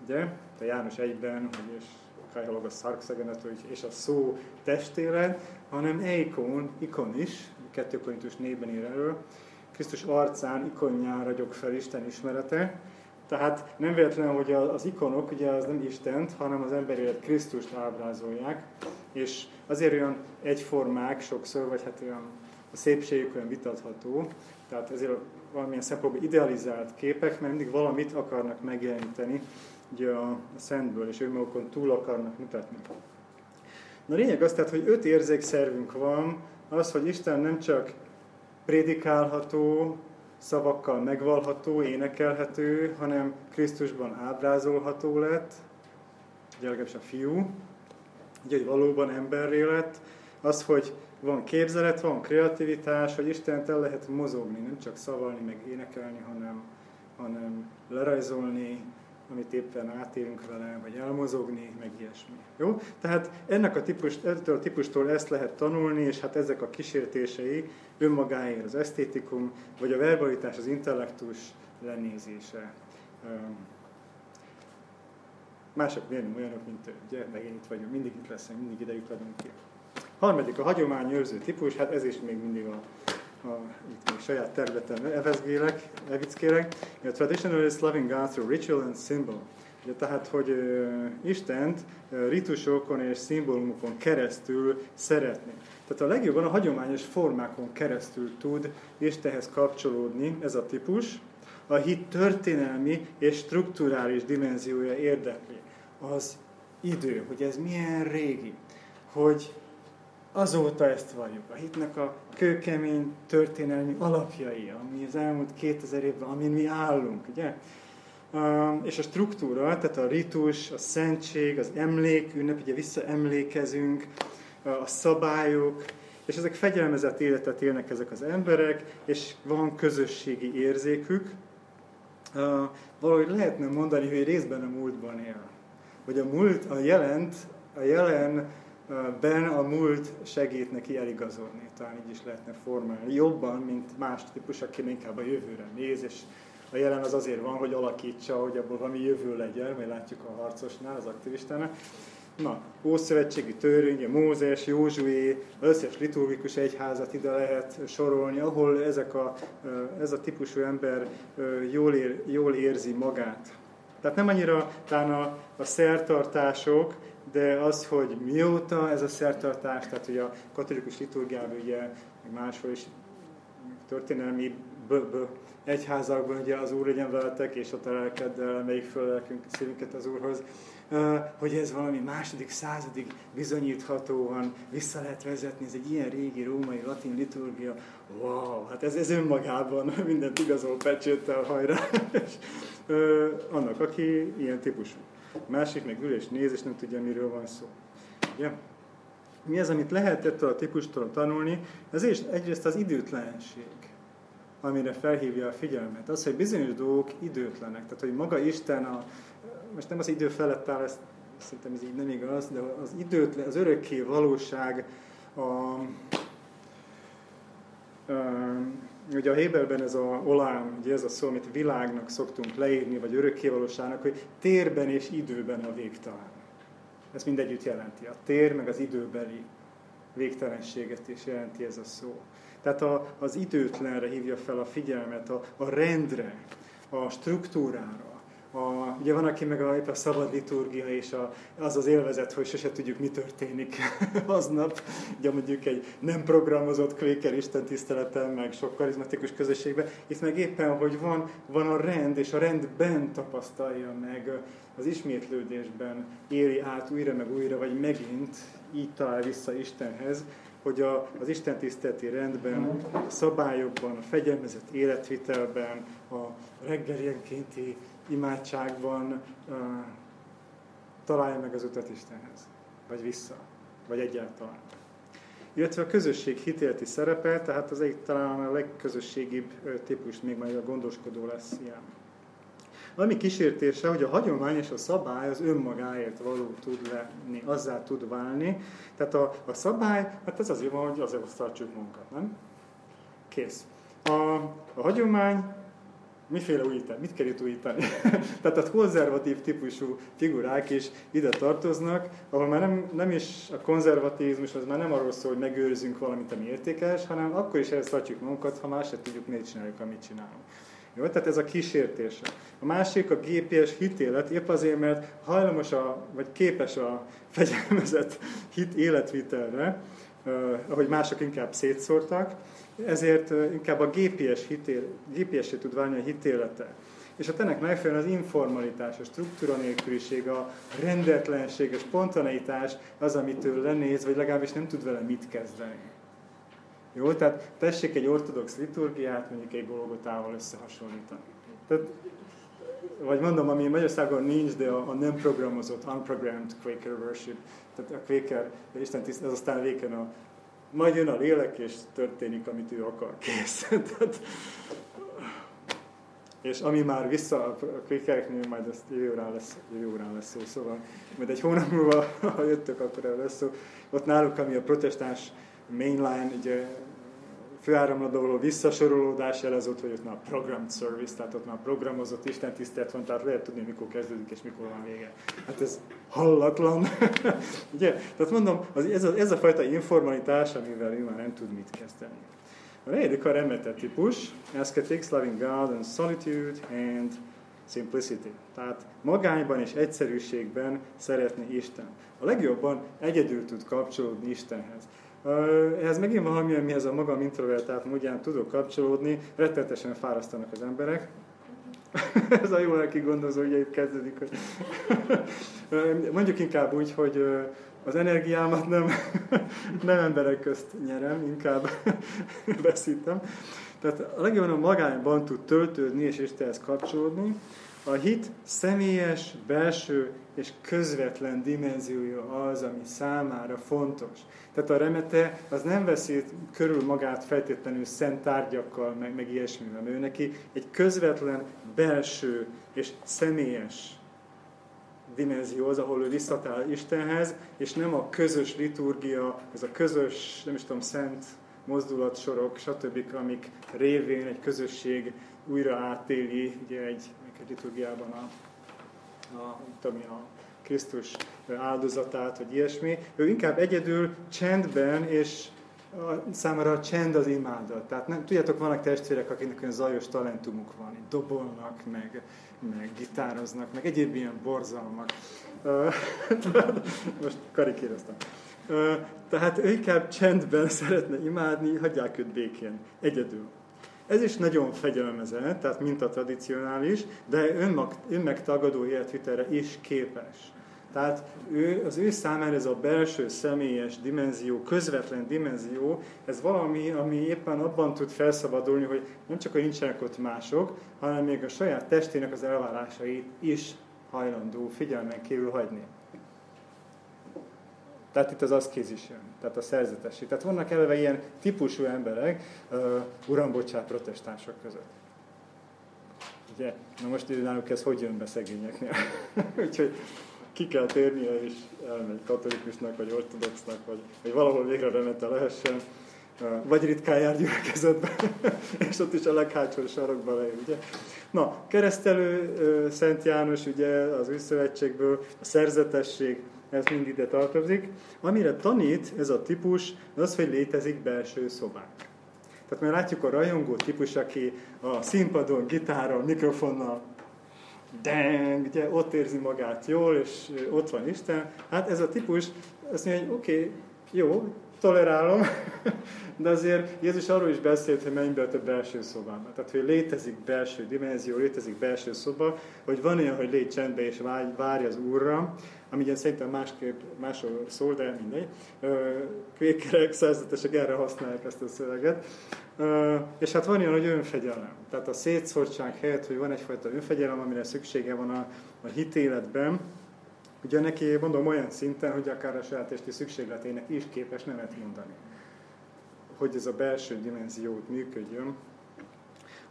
[SPEAKER 1] ugye, a János egyben, hogy és Kaj logos szarkszegenet, és a szó testére, hanem eikon, ikon is, 2 Korintus 4-ben ír erről, Krisztus arcán ikonján ragyog fel Isten ismerete, tehát nem véletlen, hogy az ikonok ugye az nem Istent, hanem az ember élet Krisztust ábrázolják, és azért olyan egyformák sokszor, vagy hát olyan a szépségük olyan vitatható, tehát ezért valamilyen szempontból idealizált képek, mert mindig valamit akarnak megjeleníteni ugye a, a szentből, és önmagukon túl akarnak mutatni. Na lényeg az tehát, hogy öt érzékszervünk van, az, hogy Isten nem csak prédikálható, szavakkal megvalható, énekelhető, hanem Krisztusban ábrázolható lett, legalábbis a fiú, ugye, hogy valóban emberré lett, az, hogy van képzelet, van kreativitás, hogy Istent el lehet mozogni, nem csak szavalni, meg énekelni, hanem, hanem lerajzolni, amit éppen átélünk vele, vagy elmozogni, meg ilyesmi. Jó? Tehát ennek a típus, ettől a típustól ezt lehet tanulni, és hát ezek a kísértései önmagáért az esztétikum, vagy a verbalitás, az intellektus lenézése. Mások miért olyanok, mint ő, ugye? Megint itt vagyunk, mindig itt leszünk, mindig ide jutadunk ki. Harmadik, a hagyományőrző típus, hát ez is még mindig a, a itt még saját területen evezgélek, evickélek. A traditionalist loving God through ritual and symbol. Ugye, tehát, hogy uh, Istent uh, ritusokon és szimbólumokon keresztül szeretni. Tehát a legjobban a hagyományos formákon keresztül tud Istenhez kapcsolódni ez a típus. A hit történelmi és strukturális dimenziója érdekli. Az idő, hogy ez milyen régi, hogy azóta ezt valljuk. A hitnek a kőkemény történelmi alapjai, ami az elmúlt 2000 évben, amin mi állunk, ugye? és a struktúra, tehát a ritus, a szentség, az emlék, ünnep, ugye visszaemlékezünk, a szabályok, és ezek fegyelmezett életet élnek ezek az emberek, és van közösségi érzékük. Valahogy lehetne mondani, hogy részben a múltban él. Vagy a múlt, a jelent, a jelen ben a múlt segít neki eligazodni, talán így is lehetne formálni. Jobban, mint más típus, aki inkább a jövőre néz, és a jelen az azért van, hogy alakítsa, hogy abból valami jövő legyen, mert látjuk a harcosnál, az aktivistának. Na, Ószövetségi törvény, Mózes, Józsué, összes liturgikus egyházat ide lehet sorolni, ahol ezek a, ez a típusú ember jól, ér, jól érzi magát. Tehát nem annyira talán a, a szertartások, de az, hogy mióta ez a szertartás, tehát hogy a katolikus liturgiában ugye, meg máshol is történelmi b -b egyházakban ugye az Úr legyen veletek, és a lelkeddel emeljük föl szívünket az Úrhoz, hogy ez valami második századig bizonyíthatóan vissza lehet vezetni, ez egy ilyen régi római latin liturgia, wow, hát ez, ez önmagában mindent igazol pecséttel hajrá, és annak, aki ilyen típusú. Másik meg ül és néz, és nem tudja, miről van szó. Ugye? Mi az, amit lehet ettől a típustól tanulni? Ez is egyrészt az időtlenség amire felhívja a figyelmet. Az, hogy bizonyos dolgok időtlenek. Tehát, hogy maga Isten, a, most nem az idő felett áll, ezt szerintem ez így nem igaz, de az időtlen, az örökké valóság, a, a, ugye a Héberben ez a olám, ugye ez a szó, amit világnak szoktunk leírni, vagy örökké valóságnak, hogy térben és időben a végtelen. Ez mindegyütt jelenti. A tér meg az időbeli végtelenséget is jelenti ez a szó. Tehát a, az időtlenre hívja fel a figyelmet, a, a rendre, a struktúrára. A, ugye van, aki meg a, a szabad liturgia, és a, az az élvezet, hogy sose tudjuk, mi történik aznap. Ugye mondjuk egy nem programozott kvéker Isten tiszteleten, meg sok karizmatikus közösségben. Itt meg éppen, hogy van, van a rend, és a rendben tapasztalja meg, az ismétlődésben éli át újra meg újra, vagy megint így talál vissza Istenhez, hogy a, az Isten tiszteleti rendben, a szabályokban, a fegyelmezett életvitelben, a reggelienkénti imádságban uh, találja meg az utat Istenhez, vagy vissza, vagy egyáltalán. Illetve a közösség hitéleti szerepe, tehát az egy talán a legközösségibb típus, még majd a gondoskodó lesz ilyen. Ami kísértése, hogy a hagyomány és a szabály az önmagáért való tud lenni, azzá tud válni. Tehát a, a szabály, hát ez azért van, hogy azért tartsuk magunkat, nem? Kész. A, a hagyomány miféle újítani? Mit kell itt újítani? Tehát a konzervatív típusú figurák is ide tartoznak, ahol már nem, nem is a konzervatizmus, az már nem arról szól, hogy megőrzünk valamit, ami értékes, hanem akkor is ehhez tartjuk magunkat, ha más se tudjuk, miért csináljuk, amit csinálunk. Jó? Tehát ez a kísértése. A másik a GPS hitélet, épp azért, mert hajlamos a, vagy képes a fegyelmezett hit életvitelre, uh, ahogy mások inkább szétszórtak, ezért inkább a GPS hitél, GPS-e tud válni a hitélete. És a ennek megfelelően az informalitás, a struktúra nélküliség, a rendetlenség, a spontaneitás az, amitől lenéz, vagy legalábbis nem tud vele mit kezdeni. Jó, tehát tessék egy ortodox liturgiát mondjuk egy Golgotával összehasonlítani. Tehát, vagy mondom, ami Magyarországon nincs, de a, a nem programozott, unprogrammed Quaker worship, tehát a Quaker, Isten tiszt, ez aztán véken a, majd jön a lélek, és történik, amit ő akar, kész. tehát, és ami már vissza a kvékereknél, majd ezt jövő órán lesz, jövő órán lesz szó, szóval majd egy hónap múlva, ha jöttök, akkor el lesz szó. Ott náluk, ami a protestáns mainline, ugye főáramladóról visszasorolódás jelezett, hogy ott már programmed service, tehát ott már programozott Isten tisztelt van, tehát lehet tudni, mikor kezdődik és mikor van vége. Hát ez hallatlan. Ugye? Tehát mondom, az, ez, a, ez a fajta informalitás, amivel ő már nem tud mit kezdeni. A negyedik a remete típus, ascetics, loving God and solitude and simplicity. Tehát magányban és egyszerűségben szeretni Isten. A legjobban egyedül tud kapcsolódni Istenhez. Ehhez megint valami, amihez a magam introvertált módján tudok kapcsolódni, rettetesen fárasztanak az emberek. Ez a jó lelki gondozó, ugye itt kezdődik, mondjuk inkább úgy, hogy az energiámat nem, nem emberek közt nyerem, inkább veszítem. Tehát a legjobban a magányban tud töltődni és Istenhez kapcsolódni. A hit személyes, belső és közvetlen dimenziója az, ami számára fontos. Tehát a remete az nem veszi körül magát feltétlenül szent tárgyakkal, meg, meg ilyesmivel. Ő neki egy közvetlen, belső és személyes dimenzió az, ahol ő visszatáll Istenhez, és nem a közös liturgia, ez a közös, nem is tudom, szent mozdulatsorok, stb., amik révén egy közösség újra átéli, ugye egy, egy liturgiában a, a, tudom, a Krisztus áldozatát, vagy ilyesmi. Ő inkább egyedül csendben és a, számára a csend az imádat. Tehát nem, tudjátok, vannak testvérek, akiknek olyan zajos talentumuk van, dobolnak, meg, meg gitároznak, meg egyéb ilyen borzalmak. Most karikíroztam. Tehát ő inkább csendben szeretne imádni, hagyják őt békén, egyedül. Ez is nagyon fegyelmezett, tehát mint a tradicionális, de önmag, önmegtagadó életvitelre is képes. Tehát ő, az ő számára ez a belső személyes dimenzió, közvetlen dimenzió, ez valami, ami éppen abban tud felszabadulni, hogy nem csak, hogy nincsenek ott mások, hanem még a saját testének az elvárásait is hajlandó figyelmen kívül hagyni. Tehát itt az aszkézis jön, tehát a szerzetesség. Tehát vannak eleve ilyen típusú emberek, uh, uram, protestánsok között. Ugye? Na most náluk ez hogy jön be szegényeknél? Úgyhogy ki kell térnie, és elmegy katolikusnak, vagy ortodoxnak, vagy, vagy valahol végre remete lehessen, vagy ritkán jár gyülekezetbe, és ott is a leghátsó sarokba leér, ugye? Na, keresztelő Szent János, ugye, az új a szerzetesség, ez mind ide tartozik. Amire tanít ez a típus, az, hogy létezik belső szobák. Tehát már látjuk a rajongó típus, aki a színpadon, gitáron, mikrofonnal deng, ugye ott érzi magát jól, és ott van Isten. Hát ez a típus azt mondja, hogy oké, okay, jó, tolerálom, de azért Jézus arról is beszélt, hogy menj be a te belső szobába. Tehát, hogy létezik belső dimenzió, létezik belső szoba, hogy van olyan, hogy légy csendbe és várj az Úrra, ami ugye szerintem másképp, máshol szól, de mindegy. Kvékerek, szerzetesek erre használják ezt a szöveget. És hát van olyan, hogy önfegyelem. Tehát a szétszórtság helyett, hogy van egyfajta önfegyelem, amire szüksége van a, a hitéletben, ugye neki mondom olyan szinten, hogy akár a saját testi szükségletének is képes nemet mondani. Hogy ez a belső dimenziót működjön.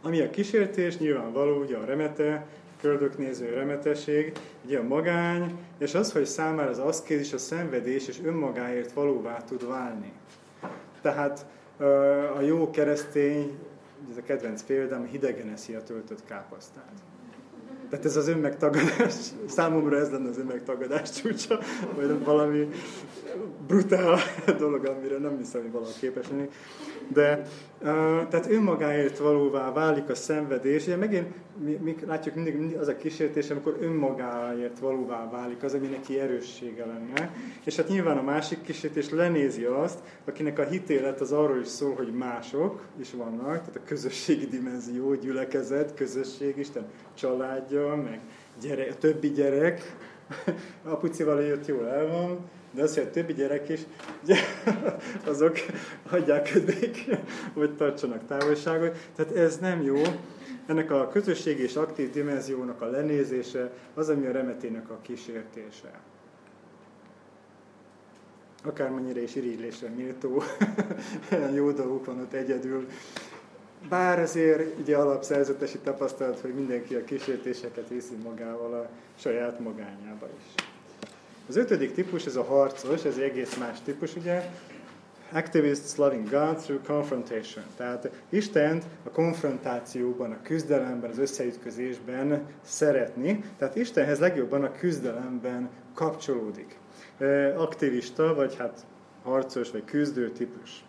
[SPEAKER 1] Ami a kísértés, nyilvánvaló, ugye a remete, köldöknéző remetesség, ugye a magány, és az, hogy számára az aszkézis, a szenvedés és önmagáért valóvá tud válni. Tehát a jó keresztény, ez a kedvenc példám, hidegen eszi a töltött káposztát. Tehát ez az önmegtagadás, számomra ez lenne az önmegtagadás csúcsa, vagy valami brutál dolog, amire nem hiszem, hogy valaki képes lenni. De tehát önmagáért valóvá válik a szenvedés. Ugye megint mi, mi látjuk mindig, mindig az a kísértés, amikor önmagáért valóvá válik az, ami neki erőssége lenne. És hát nyilván a másik kísértés lenézi azt, akinek a hitélet az arról is szól, hogy mások is vannak, tehát a közösségi dimenzió, gyülekezet, közösség, Isten családja, meg gyerek, a többi gyerek, apucival jött jól el van, de az, hogy a többi gyerek is, azok hagyják közék, vagy tartsanak távolságot. Tehát ez nem jó. Ennek a közösség és aktív dimenziónak a lenézése az, ami a remetének a kísértése. Akármennyire is irigylésre méltó, jó dolgok van ott egyedül. Bár azért ugye alapszerzetesi tapasztalat, hogy mindenki a kísértéseket viszi magával a saját magányába is. Az ötödik típus, ez a harcos, ez egy egész más típus, ugye. Activists loving God through confrontation. Tehát Istent a konfrontációban, a küzdelemben, az összeütközésben szeretni. Tehát Istenhez legjobban a küzdelemben kapcsolódik. Aktivista, vagy hát harcos, vagy küzdő típus.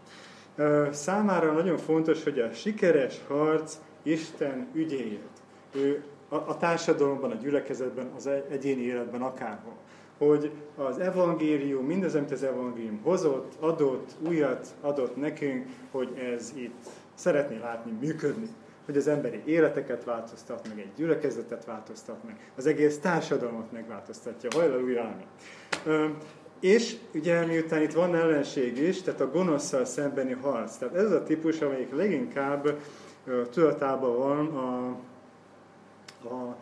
[SPEAKER 1] Számára nagyon fontos, hogy a sikeres harc Isten ügyéért. Ő a társadalomban, a gyülekezetben, az egyéni életben akárhol hogy az evangélium, mindaz, amit az evangélium hozott, adott, újat adott nekünk, hogy ez itt szeretné látni működni. Hogy az emberi életeket változtat meg, egy gyülekezetet változtat meg, az egész társadalmat megváltoztatja. Hajlalúja, ámi. És ugye miután itt van ellenség is, tehát a gonoszszal szembeni harc. Tehát ez a típus, amelyik leginkább tudatában van a, a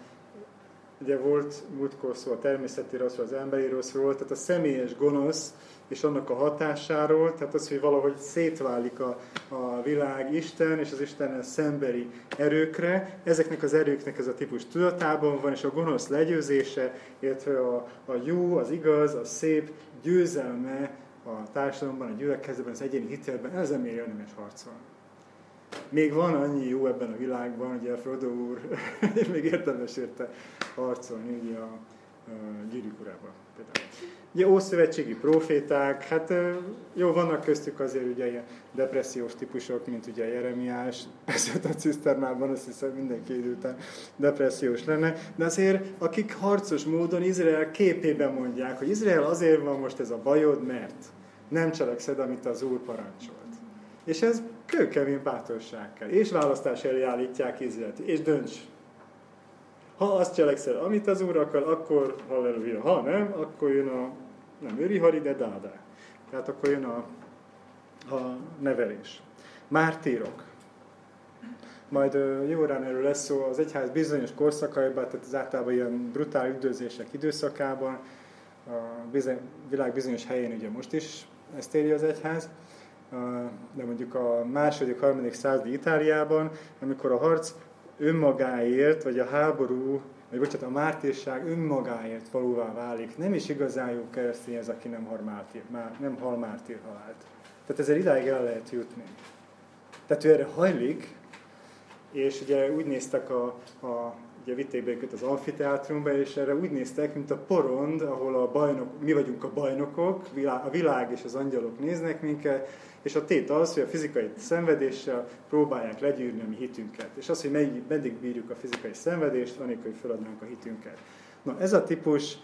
[SPEAKER 1] Ugye volt múltkor szó a természeti rosszról, az emberi rosszról, tehát a személyes gonosz és annak a hatásáról, tehát az, hogy valahogy szétválik a, a világ Isten és az Istennel szemberi erőkre. Ezeknek az erőknek ez a típus tudatában van, és a gonosz legyőzése, illetve a, a jó, az igaz, a szép győzelme a társadalomban, a gyülekezetben, az egyéni hitelben, ez miért érdemes harcolni még van annyi jó ebben a világban, ugye Frodo úr még érdemes érte harcolni ugye a, a gyűrűk urában. Ugye ószövetségi proféták, hát jó, vannak köztük azért ugye ilyen depressziós típusok, mint ugye Jeremiás, persze a ciszternában azt hiszem mindenki idő után depressziós lenne, de azért akik harcos módon Izrael képében mondják, hogy Izrael azért van most ez a bajod, mert nem cselekszed, amit az Úr parancsolt. És ez kőkemény bátorság kell. És választás elé állítják Izraelt. És dönts. Ha azt cselekszel, amit az Úr akar, akkor halleluja. Ha nem, akkor jön a, nem őrihari, de dádá. Tehát akkor jön a, a nevelés. Mártírok. Majd jórán erről lesz szó, az egyház bizonyos korszakaiban, tehát az általában ilyen brutál üldözések időszakában, a világ bizonyos helyén ugye most is ezt éri az egyház, de mondjuk a második, harmadik századi Itáliában, amikor a harc önmagáért, vagy a háború, vagy bocsánat, a mártírság önmagáért valóvá válik, nem is igazán jó keresztény ez, aki nem, hal mártír, nem hal mártír halált. Tehát ezzel idáig el lehet jutni. Tehát ő erre hajlik, és ugye úgy néztek a, a ugye vitték be őket az amfiteátrumba, és erre úgy néztek, mint a porond, ahol a bajnok, mi vagyunk a bajnokok, a világ és az angyalok néznek minket, és a tét az, hogy a fizikai szenvedéssel próbálják legyűrni a mi hitünket. És az, hogy meddig, bírjuk a fizikai szenvedést, anélkül, hogy feladnánk a hitünket. Na, ez a típus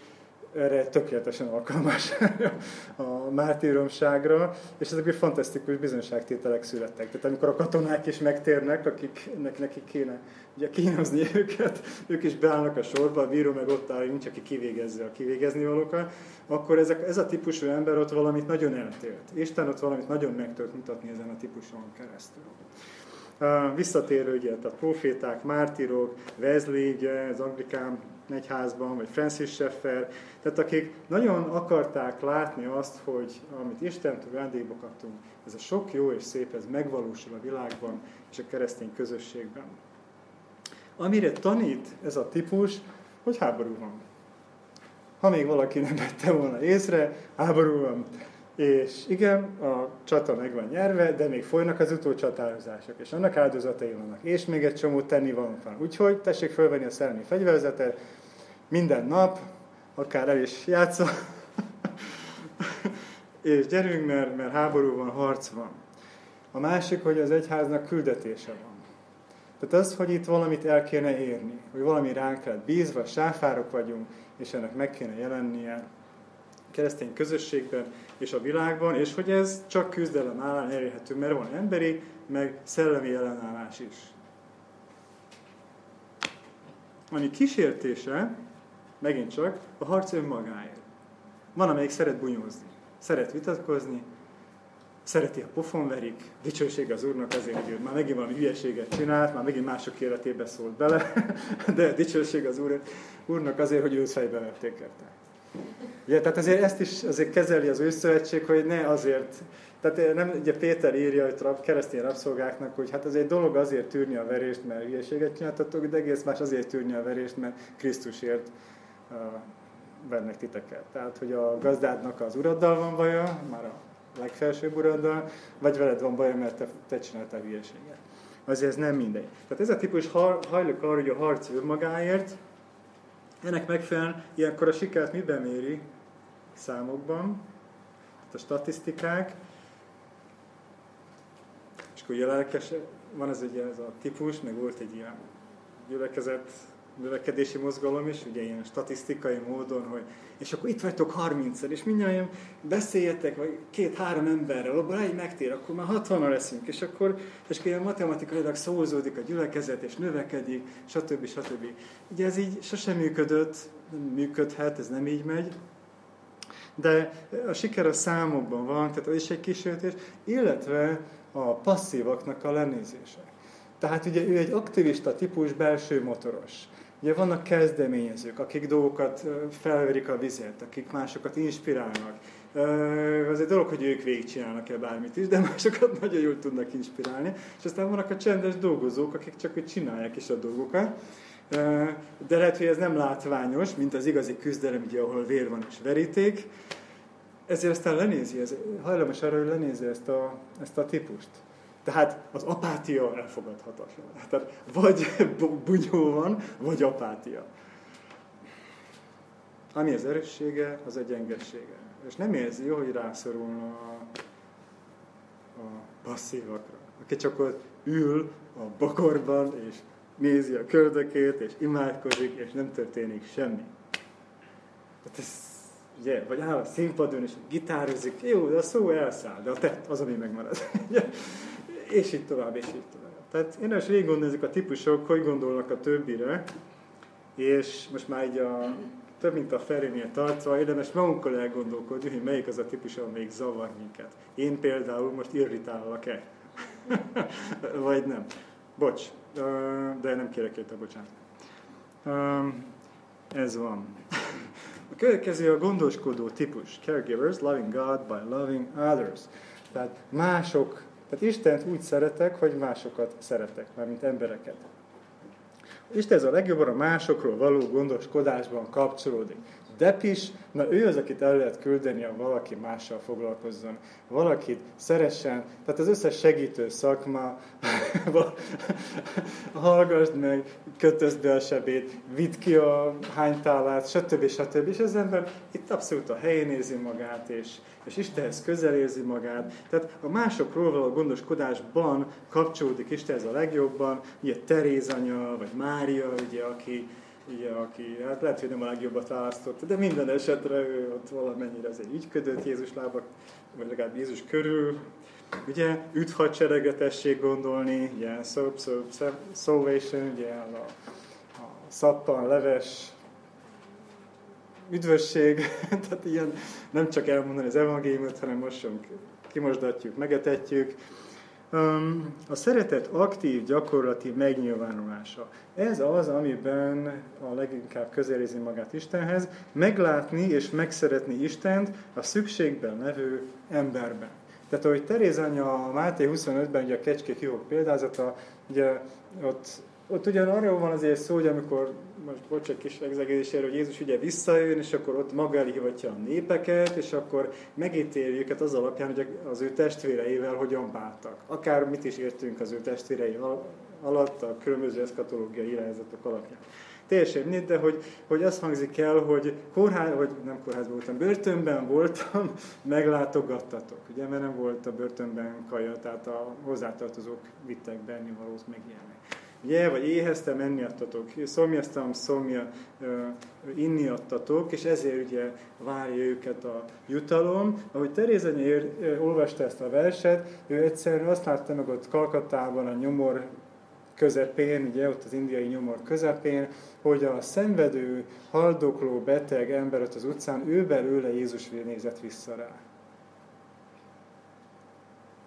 [SPEAKER 1] erre tökéletesen alkalmas a mártíromságra, és ezek fantasztikus bizonyságtételek születtek. Tehát amikor a katonák is megtérnek, akiknek nekik kéne ugye kínozni őket, ők is beállnak a sorba, a bíró meg ott áll, nincs, aki kivégezze a kivégezni valókat, akkor ezek, ez a típusú ember ott valamit nagyon eltélt. Isten ott valamit nagyon meg mutatni ezen a típuson keresztül. Visszatérő ugye, a proféták, mártírok, Wesley, ugye, az anglikán egyházban, vagy Francis Schaeffer, tehát akik nagyon akarták látni azt, hogy amit Istentől ajándékba kaptunk, ez a sok jó és szép, ez megvalósul a világban és a keresztény közösségben. Amire tanít ez a típus, hogy háború van. Ha még valaki nem vette volna észre, háború van. És igen, a csata meg van nyerve, de még folynak az utócsatározások, és annak áldozatai vannak, és még egy csomó tenni van fel. Úgyhogy tessék fölvenni a szellemi fegyverzetet, minden nap, akár el is játszol, és gyerünk, mert, mert háború van, harc van. A másik, hogy az egyháznak küldetése van. Tehát az, hogy itt valamit el kéne érni, hogy valami ránk lehet bízva, sáfárok vagyunk, és ennek meg kéne jelennie a keresztény közösségben és a világban, és hogy ez csak küzdelem állán elérhető, mert van emberi, meg szellemi ellenállás is. Ami kísértése, megint csak, a harc önmagáért. Van, amelyik szeret bunyózni, szeret vitatkozni, szereti, a pofon verik, dicsőség az Úrnak azért, hogy már megint valami hülyeséget csinált, már megint mások életébe szólt bele, de dicsőség az Úr, Úrnak azért, hogy őt fejbe verték érte. Ugye, tehát azért ezt is azért kezeli az ő szövetség, hogy ne azért, tehát nem, ugye Péter írja hogy a keresztény rabszolgáknak, hogy hát az egy dolog azért tűrni a verést, mert hülyeséget csináltatok, de egész más azért tűrni a verést, mert Krisztusért vernek titeket. Tehát, hogy a gazdádnak az uraddal van baja, már a legfelsőbb uraddal, vagy veled van baja, mert te, te csináltál hülyeséget. Azért ez nem mindegy. Tehát ez a típus hajlik arra, hogy a harc önmagáért, ennek megfelelően ilyenkor a sikert miben méri? Számokban, tehát a statisztikák, és akkor ugye lelkes, van ez ugye ez a típus, meg volt egy ilyen gyülekezet növekedési mozgalom is, ugye ilyen statisztikai módon, hogy és akkor itt vagytok 30 és mindjárt beszéljetek, vagy két-három emberrel, abban egy megtér, akkor már 60 leszünk, és akkor, és akkor ilyen matematikailag szózódik a gyülekezet, és növekedik, stb. stb. Ugye ez így sosem működött, nem működhet, ez nem így megy, de a siker a számokban van, tehát az is egy kísértés, illetve a passzívaknak a lenézése. Tehát ugye ő egy aktivista típus belső motoros. Ugye vannak kezdeményezők, akik dolgokat felverik a vizet, akik másokat inspirálnak. Az egy dolog, hogy ők végigcsinálnak-e bármit is, de másokat nagyon jól tudnak inspirálni. És aztán vannak a csendes dolgozók, akik csak hogy csinálják is a dolgokat. De lehet, hogy ez nem látványos, mint az igazi küzdelem, ugye, ahol vér van és veríték. Ezért aztán lenézi, ez, hajlamos arra, hogy lenézi ezt a, ezt a típust. Tehát az apátia elfogadhatatlan. Tehát vagy bunyó van, vagy apátia. Ami az erőssége, az egy gyengessége. És nem érzi hogy rászorulna a, a passzívakra. Aki csak ott ül a bokorban, és nézi a köldökét, és imádkozik, és nem történik semmi. Tehát ez, ugye, vagy áll a színpadon, és gitározik, jó, de a szó elszáll, de a tett az, ami megmarad és így tovább, és így tovább. Tehát én is végig gondoljuk a típusok, hogy gondolnak a többire, és most már így a, több mint a felénél tartva, érdemes magunkkal elgondolkodni, hogy melyik az a típus, amelyik zavar minket. Én például most irritálok-e? Vagy nem? Bocs, de nem kérek érte bocsánat. Ez van. A következő a gondoskodó típus. Caregivers, loving God by loving others. Tehát mások tehát Istent úgy szeretek, hogy másokat szeretek, mármint embereket. Isten ez a legjobban a másokról való gondoskodásban kapcsolódik. Depis, na ő az, akit el lehet küldeni, ha valaki mással foglalkozzon. Valakit szeressen, tehát az összes segítő szakma, hallgassd meg, kötözd be a sebét, vidd ki a hánytálát, stb. stb. És az ember itt abszolút a helyén érzi magát, és, és Istenhez közel érzi magát. Tehát a másokról való gondoskodásban kapcsolódik Istenhez a legjobban, ugye Teréz anya, vagy Mária, ugye, aki, ugye, aki hát lehet, hogy nem a legjobbat választotta, de minden esetre ő ott valamennyire azért ügyködött Jézus lábak, vagy legalább Jézus körül. Ugye üdvhadseregetesség gondolni, ugye soap, soap, salvation, ugye a, a szappan, leves, üdvösség, tehát ilyen nem csak elmondani az evangéliumot, hanem mosunk, kimosdatjuk, megetetjük. A szeretet aktív, gyakorlati megnyilvánulása. Ez az, amiben a leginkább közelézi magát Istenhez, meglátni és megszeretni Istent a szükségben levő emberben. Tehát ahogy Teréz anya a Máté 25-ben, ugye a kecskék jó példázata, ugye ott, ott ugyan arról van azért szó, hogy amikor, most bocs, egy kis egzegézésére, hogy Jézus ugye visszajön, és akkor ott maga elé hivatja a népeket, és akkor megítéli őket az alapján, hogy az ő testvéreivel hogyan bántak. Akár mit is értünk az ő testvérei alatt, a különböző eszkatológiai irányzatok alapján teljesen mindegy, de hogy, hogy azt hangzik el, hogy kórház, vagy nem kórházban voltam, börtönben voltam, meglátogattatok. Ugye, mert nem volt a börtönben kaja, tehát a hozzátartozók vittek benni valót meg ilyenek. Ugye, vagy éheztem, enni adtatok, szomjaztam, szomja, inni adtatok, és ezért ugye várja őket a jutalom. Ahogy Terézanya olvasta ezt a verset, ő egyszerűen azt látta meg ott Kalkatában a nyomor közepén, ugye ott az indiai nyomor közepén, hogy a szenvedő, haldokló, beteg ember ott az utcán, ő belőle Jézus nézett vissza rá.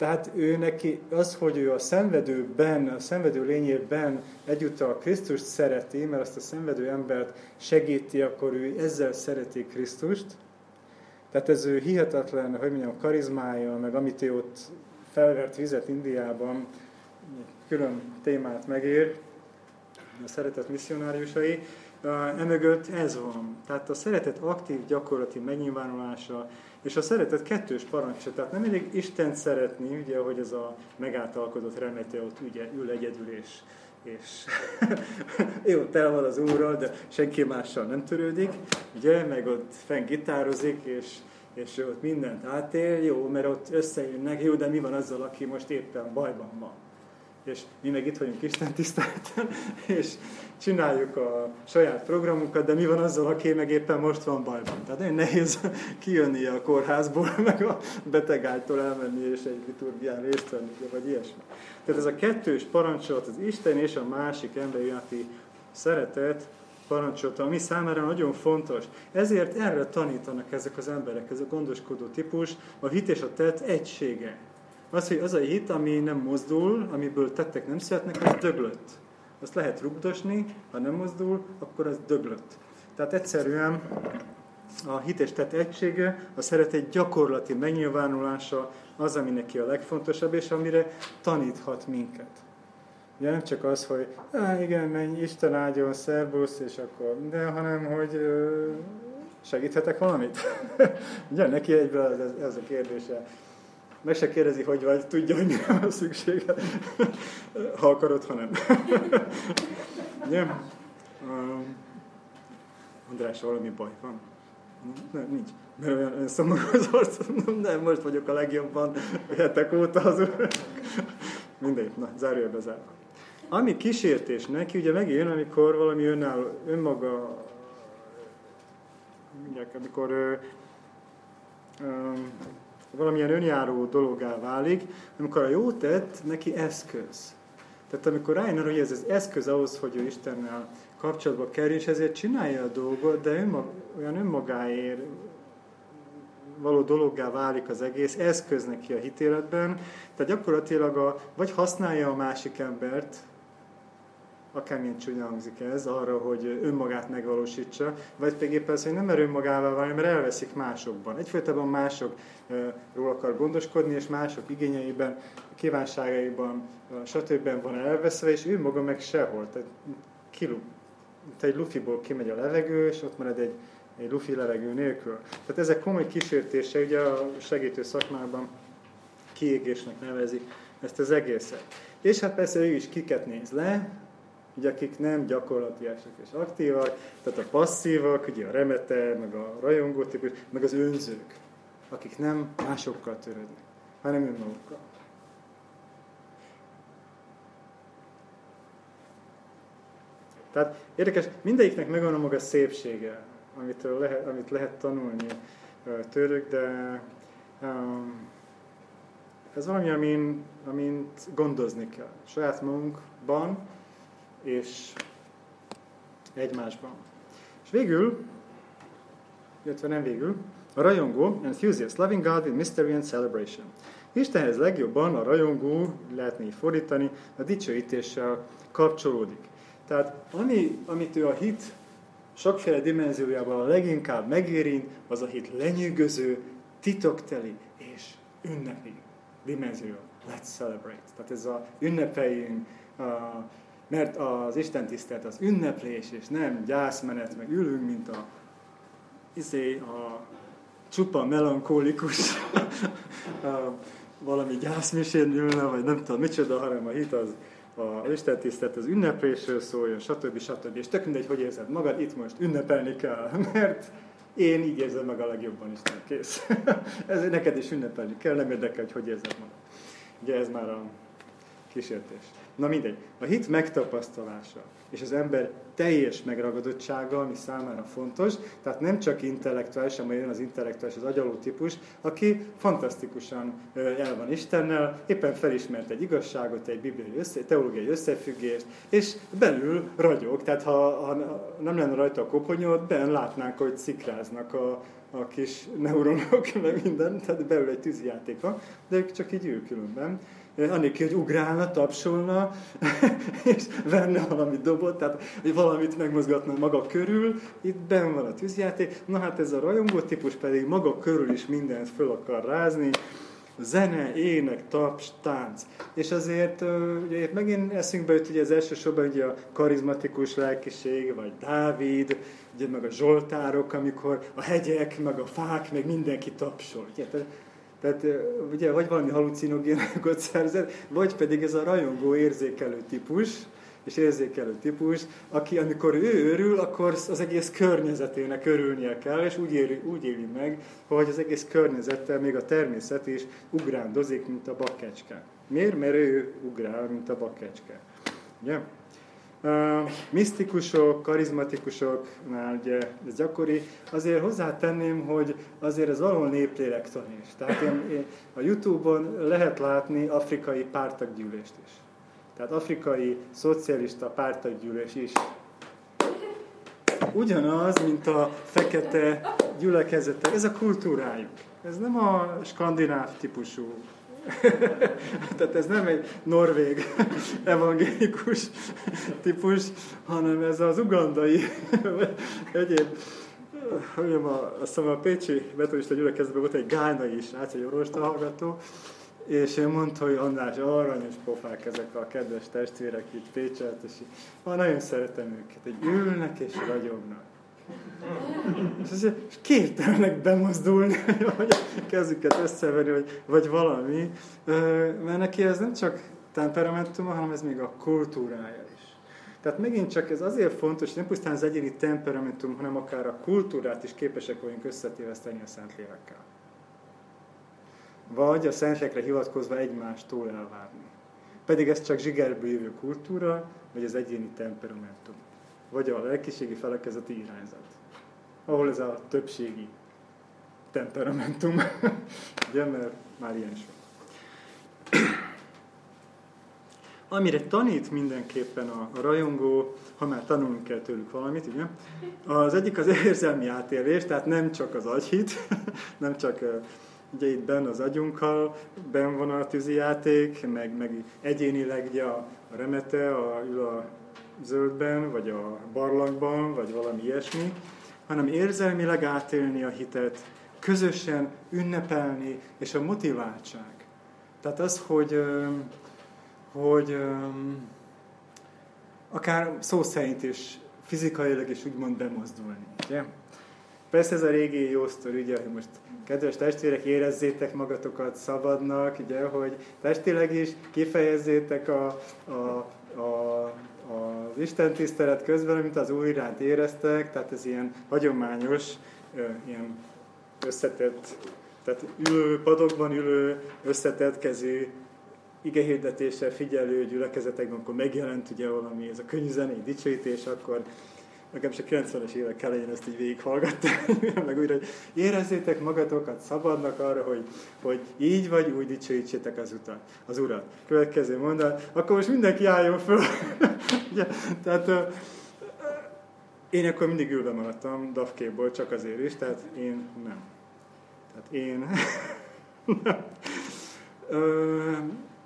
[SPEAKER 1] Tehát ő neki az, hogy ő a szenvedőben, a szenvedő lényében egyúttal Krisztust szereti, mert azt a szenvedő embert segíti, akkor ő ezzel szereti Krisztust. Tehát ez ő hihetetlen, hogy mondjam, karizmája, meg amit ő ott felvert vizet Indiában, külön témát megér, a szeretet misszionáriusai, emögött ez van. Tehát a szeretet aktív gyakorlati megnyilvánulása, és a szeretet kettős parancsa. Tehát nem elég Isten szeretni, ugye, hogy ez a megáltalkodott remete ott ugye, ül egyedül, és, és jó, tel van az úrral, de senki mással nem törődik, ugye, meg ott fenn gitározik, és, és ott mindent átél, jó, mert ott összejönnek, jó, de mi van azzal, aki most éppen bajban van? És mi meg itt vagyunk Isten tiszteleten, és csináljuk a saját programunkat, de mi van azzal, aki meg éppen most van bajban. Tehát nagyon nehéz kijönni a kórházból, meg a betegágytól elmenni és egy liturgián részt venni, vagy ilyesmi. Tehát ez a kettős parancsolat, az Isten és a másik ember iránti szeretet parancsolata, ami számára nagyon fontos. Ezért erre tanítanak ezek az emberek, ez a gondoskodó típus, a hit és a tett egysége. Az, hogy az a hit, ami nem mozdul, amiből tettek nem születnek, az döglött. Azt lehet rugdosni, ha nem mozdul, akkor az döglött. Tehát egyszerűen a hit és tett egysége, a szeretet gyakorlati megnyilvánulása az, ami neki a legfontosabb, és amire taníthat minket. Ugye nem csak az, hogy Á, igen, menj, Isten áldjon, szervusz, és akkor, de hanem, hogy segíthetek valamit? Ugye neki egyből ez, ez a kérdése meg se kérdezi, hogy vagy, tudja, hogy mire van szüksége. ha akarod, ha nem. Nem. András, valami baj van? Nem, nincs. Mert olyan, szomorú az arcom. Nem, most vagyok a legjobban hetek óta az úr. Mindegy, na, zárja zárva. Ami kísértés neki, ugye megjön, amikor valami önálló, önmaga, mondják, amikor um, valamilyen önjáró dologá válik, amikor a jó tett neki eszköz. Tehát amikor rájön arra, hogy ez az eszköz ahhoz, hogy ő Istennel kapcsolatba kerül, és ezért csinálja a dolgot, de önmag, olyan önmagáért való dologgá válik az egész, eszköz neki a hitéletben, tehát gyakorlatilag a, vagy használja a másik embert, akármilyen csúnya hangzik ez, arra, hogy önmagát megvalósítsa, vagy pedig éppen az, hogy nem mer önmagával válni, mert elveszik másokban. Egyfajtában másokról akar gondoskodni, és mások igényeiben, kívánságaiban, stb. van elveszve, és ő maga meg sehol. Tehát kilu, te egy lufiból kimegy a levegő, és ott marad egy, egy lufi levegő nélkül. Tehát ezek komoly kísértése, ugye a segítő szakmában kiégésnek nevezi ezt az egészet. És hát persze ő is kiket néz le, ugye, akik nem gyakorlatiasak és aktívak, tehát a passzívak, ugye a remete, meg a rajongó típus, meg az önzők, akik nem másokkal törődnek, hanem önmagukkal. Tehát érdekes, mindegyiknek megvan a maga szépsége, amit lehet, amit lehet tanulni tőlük, de um, ez valami, amin, amint gondozni kell. Saját magunkban, és egymásban. És végül, illetve nem végül, a rajongó, enthusiast, loving God with mystery and celebration. Istenhez legjobban a rajongó, lehetne így fordítani, a dicsőítéssel kapcsolódik. Tehát ami, amit ő a hit sokféle dimenziójában a leginkább megérint, az a hit lenyűgöző, titokteli és ünnepi dimenzió. Let's celebrate. Tehát ez a ünnepeljünk, a mert az Isten tisztelt az ünneplés, és nem gyászmenet, meg ülünk, mint a, izé, a csupa melankólikus a, valami gyászmisén ülne, vagy nem tudom micsoda, hanem a hit az, a Isten tisztelt az ünneplésről szóljon, stb. stb. És tök mindegy, hogy érzed magad, itt most ünnepelni kell, mert én így érzem meg a legjobban Isten, kész. ez neked is ünnepelni kell, nem érdekel, hogy hogy érzed magad. Ugye ez már a kísértés. Na mindegy, a hit megtapasztalása és az ember teljes megragadottsága, ami számára fontos, tehát nem csak intellektuális, hanem jön az intellektuális, az agyaló típus, aki fantasztikusan el van Istennel, éppen felismert egy igazságot, egy bibliai össze, teológiai összefüggést, és belül ragyog, tehát ha, ha nem lenne rajta a koponyod, ben látnánk, hogy szikráznak a, a kis neuronok, meg minden, tehát belül egy tűzjáték van, de ők csak így ül különben annélkül, hogy ugrálna, tapsolna, és venne valami dobot, tehát hogy valamit megmozgatna maga körül, itt ben van a tűzjáték, na hát ez a rajongó típus pedig maga körül is mindent föl akar rázni, zene, ének, taps, tánc. És azért ugye megint eszünkbe jut ugye az elsősorban ugye a karizmatikus lelkiség, vagy Dávid, ugye meg a zsoltárok, amikor a hegyek, meg a fák, meg mindenki tapsol. Ugye? Tehát ugye vagy valami halucinogénokat szerzett, vagy pedig ez a rajongó érzékelő típus, és érzékelő típus, aki amikor ő örül, akkor az egész környezetének örülnie kell, és úgy éli, úgy éli meg, hogy az egész környezettel még a természet is ugrándozik, mint a bakkecske. Miért? Mert ő ugrál, mint a bakkecske. Ugye? Misztikusok, karizmatikusoknál ugye ez gyakori. Azért hozzátenném, hogy azért ez valahol néplélektan is. Tehát én, én, a Youtube-on lehet látni afrikai pártaggyűlést is. Tehát afrikai szocialista pártaggyűlés is. Ugyanaz, mint a fekete gyülekezete. Ez a kultúrájuk. Ez nem a skandináv típusú Tehát ez nem egy norvég evangélikus típus, hanem ez az ugandai egyéb mondjam, a, azt a Pécsi metodista gyülekezetben volt egy gánai át egy hallgató, és ő mondta, hogy András, aranyos pofák ezek a kedves testvérek itt Pécset, és így, nagyon szeretem őket, hogy ülnek és ragyognak. És, azért, képtelenek bemozdulni, vagy a kezüket összevenni, vagy, vagy valami, mert neki ez nem csak temperamentuma, hanem ez még a kultúrája is. Tehát megint csak ez azért fontos, nem pusztán az egyéni temperamentum, hanem akár a kultúrát is képesek vagyunk összetéveszteni a Szentlélekkel. Vagy a szentlélekre hivatkozva egymástól elvárni. Pedig ez csak zsigerből jövő kultúra, vagy az egyéni temperamentum vagy a lelkiségi felekezeti irányzat, ahol ez a többségi temperamentum, ugye, mert már ilyen sok. Amire tanít mindenképpen a, rajongó, ha már tanulni kell tőlük valamit, ugye? Az egyik az érzelmi átélés, tehát nem csak az agyhit, nem csak ugye itt benne az agyunkkal, ben van a tűzijáték, meg, meg egyénileg ugye a, a remete, a, ül a zöldben, vagy a barlangban, vagy valami ilyesmi, hanem érzelmileg átélni a hitet, közösen ünnepelni, és a motiváltság. Tehát az, hogy, hogy akár szó szerint is fizikailag is úgymond bemozdulni. Ugye? Persze ez a régi jó sztori, ugye, hogy most kedves testvérek, érezzétek magatokat szabadnak, ugye, hogy testileg is kifejezzétek a, a, a az Isten tisztelet közben, amit az új iránt éreztek, tehát ez ilyen hagyományos, ilyen összetett, tehát ülő, padokban ülő, összetett kezű, igehirdetéssel figyelő gyülekezetekben, amikor megjelent ugye valami, ez a könnyű zenei dicsőítés, akkor nekem a 90-es évek elején ezt így végighallgattam, meg újra, hogy érezzétek magatokat szabadnak arra, hogy, hogy így vagy úgy dicsőítsétek az, utat, az Urat. Következő mondat, akkor most mindenki álljon föl. Ugye, tehát én akkor mindig ülve maradtam, dafkéból csak azért is, tehát én nem. Tehát én nem.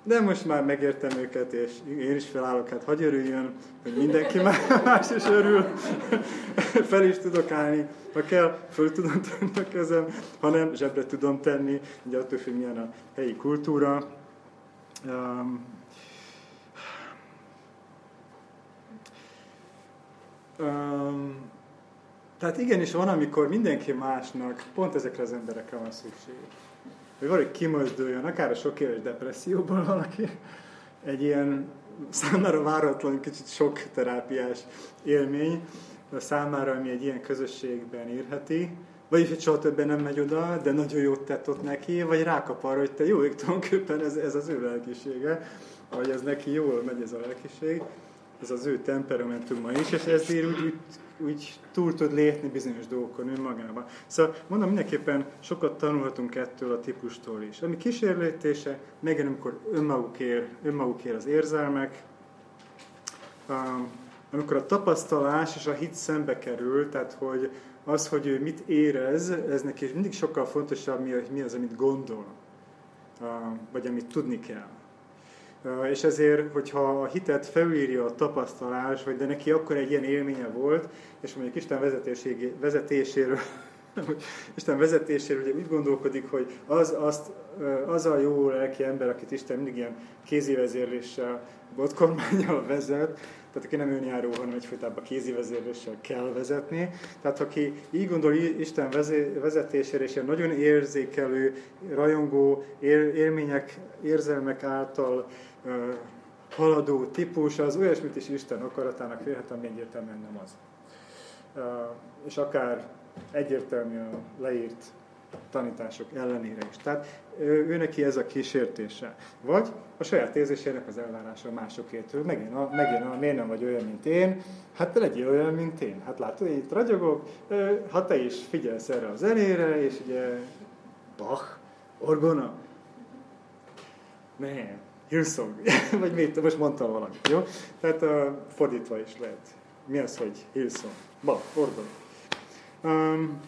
[SPEAKER 1] De most már megértem őket, és én is felállok, hát hagy örüljön, hogy mindenki más is örül. Fel is tudok állni, ha kell, föl tudom tenni a kezem, ha nem, zsebre tudom tenni, ugye attól függ, milyen a helyi kultúra. Um, um, tehát igenis van, amikor mindenki másnak pont ezekre az emberekre van szükség hogy valahogy kimozduljon, akár a sok éves depresszióból valaki, egy ilyen számára váratlan, kicsit sok terápiás élmény, a számára, ami egy ilyen közösségben érheti, Vagyis, hogy soha többen nem megy oda, de nagyon jót tett ott neki, vagy rákap arra, hogy te jó ég tulajdonképpen ez, ez az ő lelkisége, vagy ez neki jól megy ez a lelkiség, ez az ő temperamentuma is, és ezért úgy, úgy, úgy túl tud lépni bizonyos dolgokon önmagában. Szóval mondom, mindenképpen sokat tanulhatunk ettől a típustól is. Ami kísérlítése, megint amikor önmagukért, önmagukért az érzelmek, amikor a tapasztalás és a hit szembe kerül, tehát hogy az, hogy ő mit érez, ez neki mindig sokkal fontosabb, mi az, amit gondol, vagy amit tudni kell. És ezért, hogyha a hitet felülírja a tapasztalás, hogy de neki akkor egy ilyen élménye volt, és mondjuk Isten vezetéséről, Isten vezetéséről ugye úgy gondolkodik, hogy az, azt, az a jó lelki ember, akit Isten mindig ilyen kézi vezérléssel, botkormányjal vezet, tehát aki nem önjáró, hanem egyfajtában kézi vezérléssel kell vezetni. Tehát aki így gondol Isten vezetésére, és ilyen nagyon érzékelő, rajongó élmények, érzelmek által haladó típus, az olyasmit is Isten akaratának félhet, ami egyértelműen nem az. És akár egyértelmű a leírt tanítások ellenére is. Tehát ő neki ez a kísértése. Vagy a saját érzésének az elvárása másokétől. Megint, a, megint a, miért nem vagy olyan, mint én? Hát te legyél olyan, mint én. Hát látod, én itt ragyogok, ha te is figyelsz erre a zenére, és ugye Bach, orgona, nem, Hillsong, vagy mit, most mondtam valamit, jó? Tehát uh, fordítva is lehet. Mi az, hogy Hillsong? Bach, orgona. Um,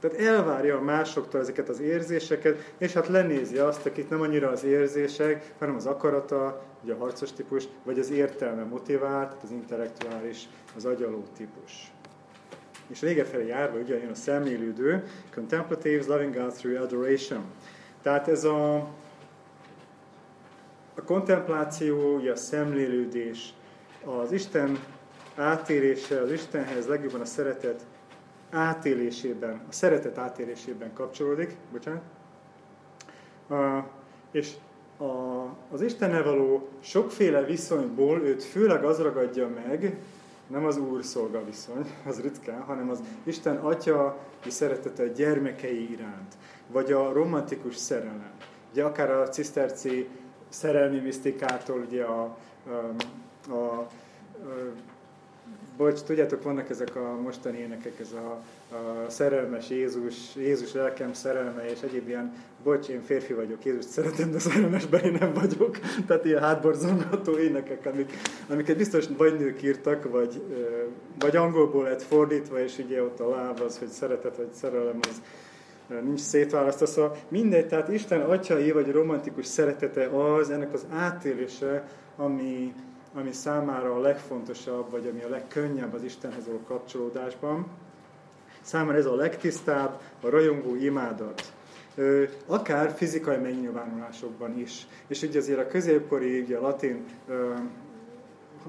[SPEAKER 1] tehát elvárja a másoktól ezeket az érzéseket, és hát lenézi azt, akit nem annyira az érzések, hanem az akarata, ugye a harcos típus, vagy az értelme motivált, az intellektuális, az agyaló típus. És vége felé járva jön a szemlélődő, contemplatives, loving God through adoration. Tehát ez a, a kontempláció, a szemlélődés, az Isten átérése, az Istenhez legjobban a szeretet átélésében, a szeretet átélésében kapcsolódik, bocsánat, uh, és a, az Istennel való sokféle viszonyból őt főleg az ragadja meg, nem az úr-szolga viszony, az ritkán, hanem az Isten atya szeretete a gyermekei iránt, vagy a romantikus szerelem. Ugye akár a ciszterci szerelmi misztikától, ugye a, a, a, a bocs, tudjátok, vannak ezek a mostani énekek, ez a, a szerelmes Jézus, Jézus lelkem szerelme, és egyéb ilyen, bocs, én férfi vagyok, Jézus szeretem, de szerelmesben én nem vagyok. Tehát ilyen hátborzongató énekek, amik, amiket biztos vagy nők írtak, vagy, vagy angolból lett fordítva, és ugye ott a láb az, hogy szeretet vagy szerelem, az nincs szétválasztva. Szóval mindegy, tehát Isten atyai vagy romantikus szeretete az, ennek az átélése, ami, ami számára a legfontosabb, vagy ami a legkönnyebb az Istenhez való kapcsolódásban. Számára ez a legtisztább, a rajongó imádat. Akár fizikai megnyilvánulásokban is. És ugye azért a középkori, ugye a latin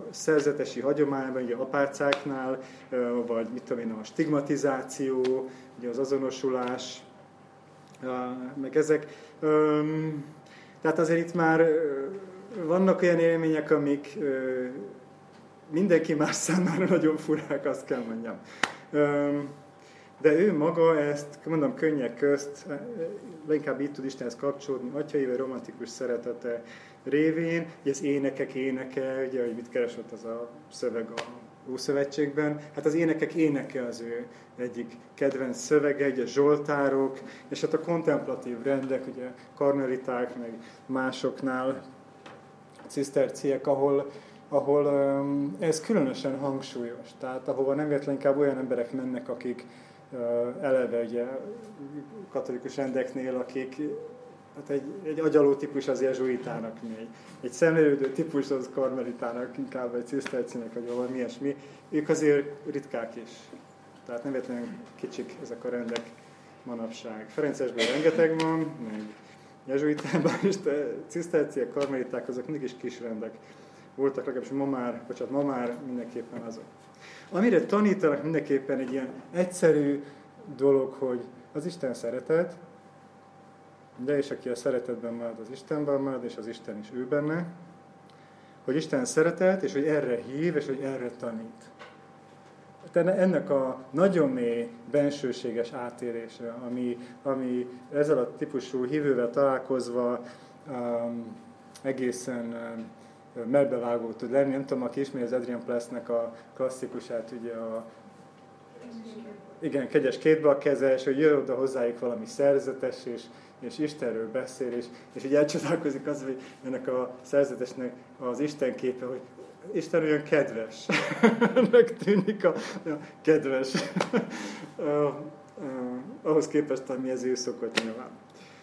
[SPEAKER 1] szerzetesi hagyományban, ugye apárcáknál, vagy mit tudom én, a stigmatizáció, ugye az azonosulás, meg ezek. Tehát azért itt már vannak olyan élmények, amik mindenki más számára nagyon furák, azt kell mondjam. De ő maga ezt, mondom, könnyek közt, leginkább itt tud Istenhez kapcsolódni, atyai romantikus szeretete révén, ugye az énekek éneke, ugye, hogy mit keresett az a szöveg a Ószövetségben, hát az énekek éneke az ő egyik kedvenc szövege, ugye zsoltárok, és hát a kontemplatív rendek, ugye karmeliták, meg másoknál ciszterciek, ahol, ahol ez különösen hangsúlyos. Tehát ahova nem véletlenül inkább olyan emberek mennek, akik eleve ugye katolikus rendeknél, akik hát egy, egy agyaló típus az jezsuitának még. Egy szemlélődő típus az karmelitának, inkább egy cisztercinek, vagy valami ilyesmi. Ők azért ritkák is. Tehát nem véletlenül kicsik ezek a rendek manapság. Ferencesben rengeteg van, meg jezsuitában is, de ciszterciek, karmeliták, azok mindig is kis rendek voltak, legalábbis ma már, bocsánat, ma már mindenképpen azok. Amire tanítanak mindenképpen egy ilyen egyszerű dolog, hogy az Isten szeretet, de és aki a szeretetben marad, az Istenben marad, és az Isten is ő benne, hogy Isten szeretet, és hogy erre hív, és hogy erre tanít. ennek a nagyon mély bensőséges átérése, ami, ami ezzel a típusú hívővel találkozva um, egészen um, melbevágó tud lenni. Nem tudom, aki ismeri az Adrian Plessnek a klasszikusát, ugye a igen, kegyes kétbalkezes, hogy jön oda hozzájuk valami szerzetes, és, és Istenről beszél, és, és így elcsodálkozik az, hogy ennek a szerzetesnek az Isten képe, hogy Isten olyan kedves. Ennek tűnik a, a kedves. ahhoz képest, ami ez ő szokott nyilván.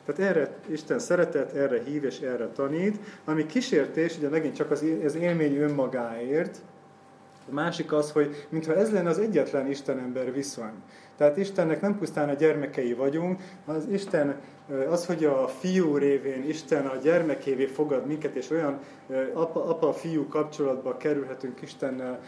[SPEAKER 1] Tehát erre Isten szeretet, erre hív és erre tanít, ami kísértés, ugye megint csak az, az élmény önmagáért, a másik az, hogy mintha ez lenne az egyetlen Isten-ember viszony. Tehát Istennek nem pusztán a gyermekei vagyunk, az Isten, az, hogy a fiú révén Isten a gyermekévé fogad minket, és olyan apa-fiú kapcsolatba kerülhetünk Istennel,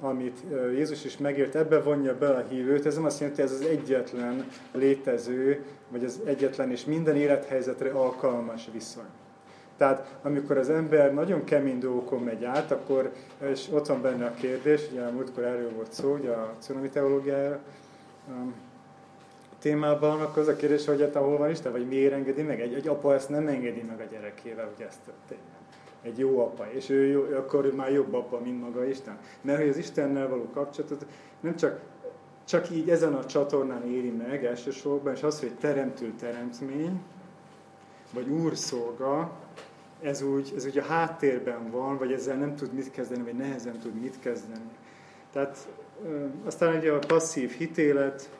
[SPEAKER 1] amit Jézus is megért, ebbe vonja be a hívőt. Ez nem azt jelenti, hogy ez az egyetlen létező, vagy az egyetlen és minden élethelyzetre alkalmas viszony. Tehát amikor az ember nagyon kemény dolgokon megy át, akkor, és ott van benne a kérdés, ugye a múltkor erről volt szó, ugye a cunami teológiája um, témában, akkor az a kérdés, hogy hát ahol van Isten, vagy miért engedi meg? Egy, egy apa ezt nem engedi meg a gyerekével, hogy ezt történjen. Egy jó apa, és ő jó, akkor ő már jobb apa, mint maga Isten. Mert hogy az Istennel való kapcsolatot nem csak, csak így ezen a csatornán éri meg elsősorban, és az, hogy teremtő teremtmény, vagy úrszolga, ez úgy, ez úgy a háttérben van, vagy ezzel nem tud mit kezdeni, vagy nehezen tud mit kezdeni. Tehát aztán ugye a passzív hitélet,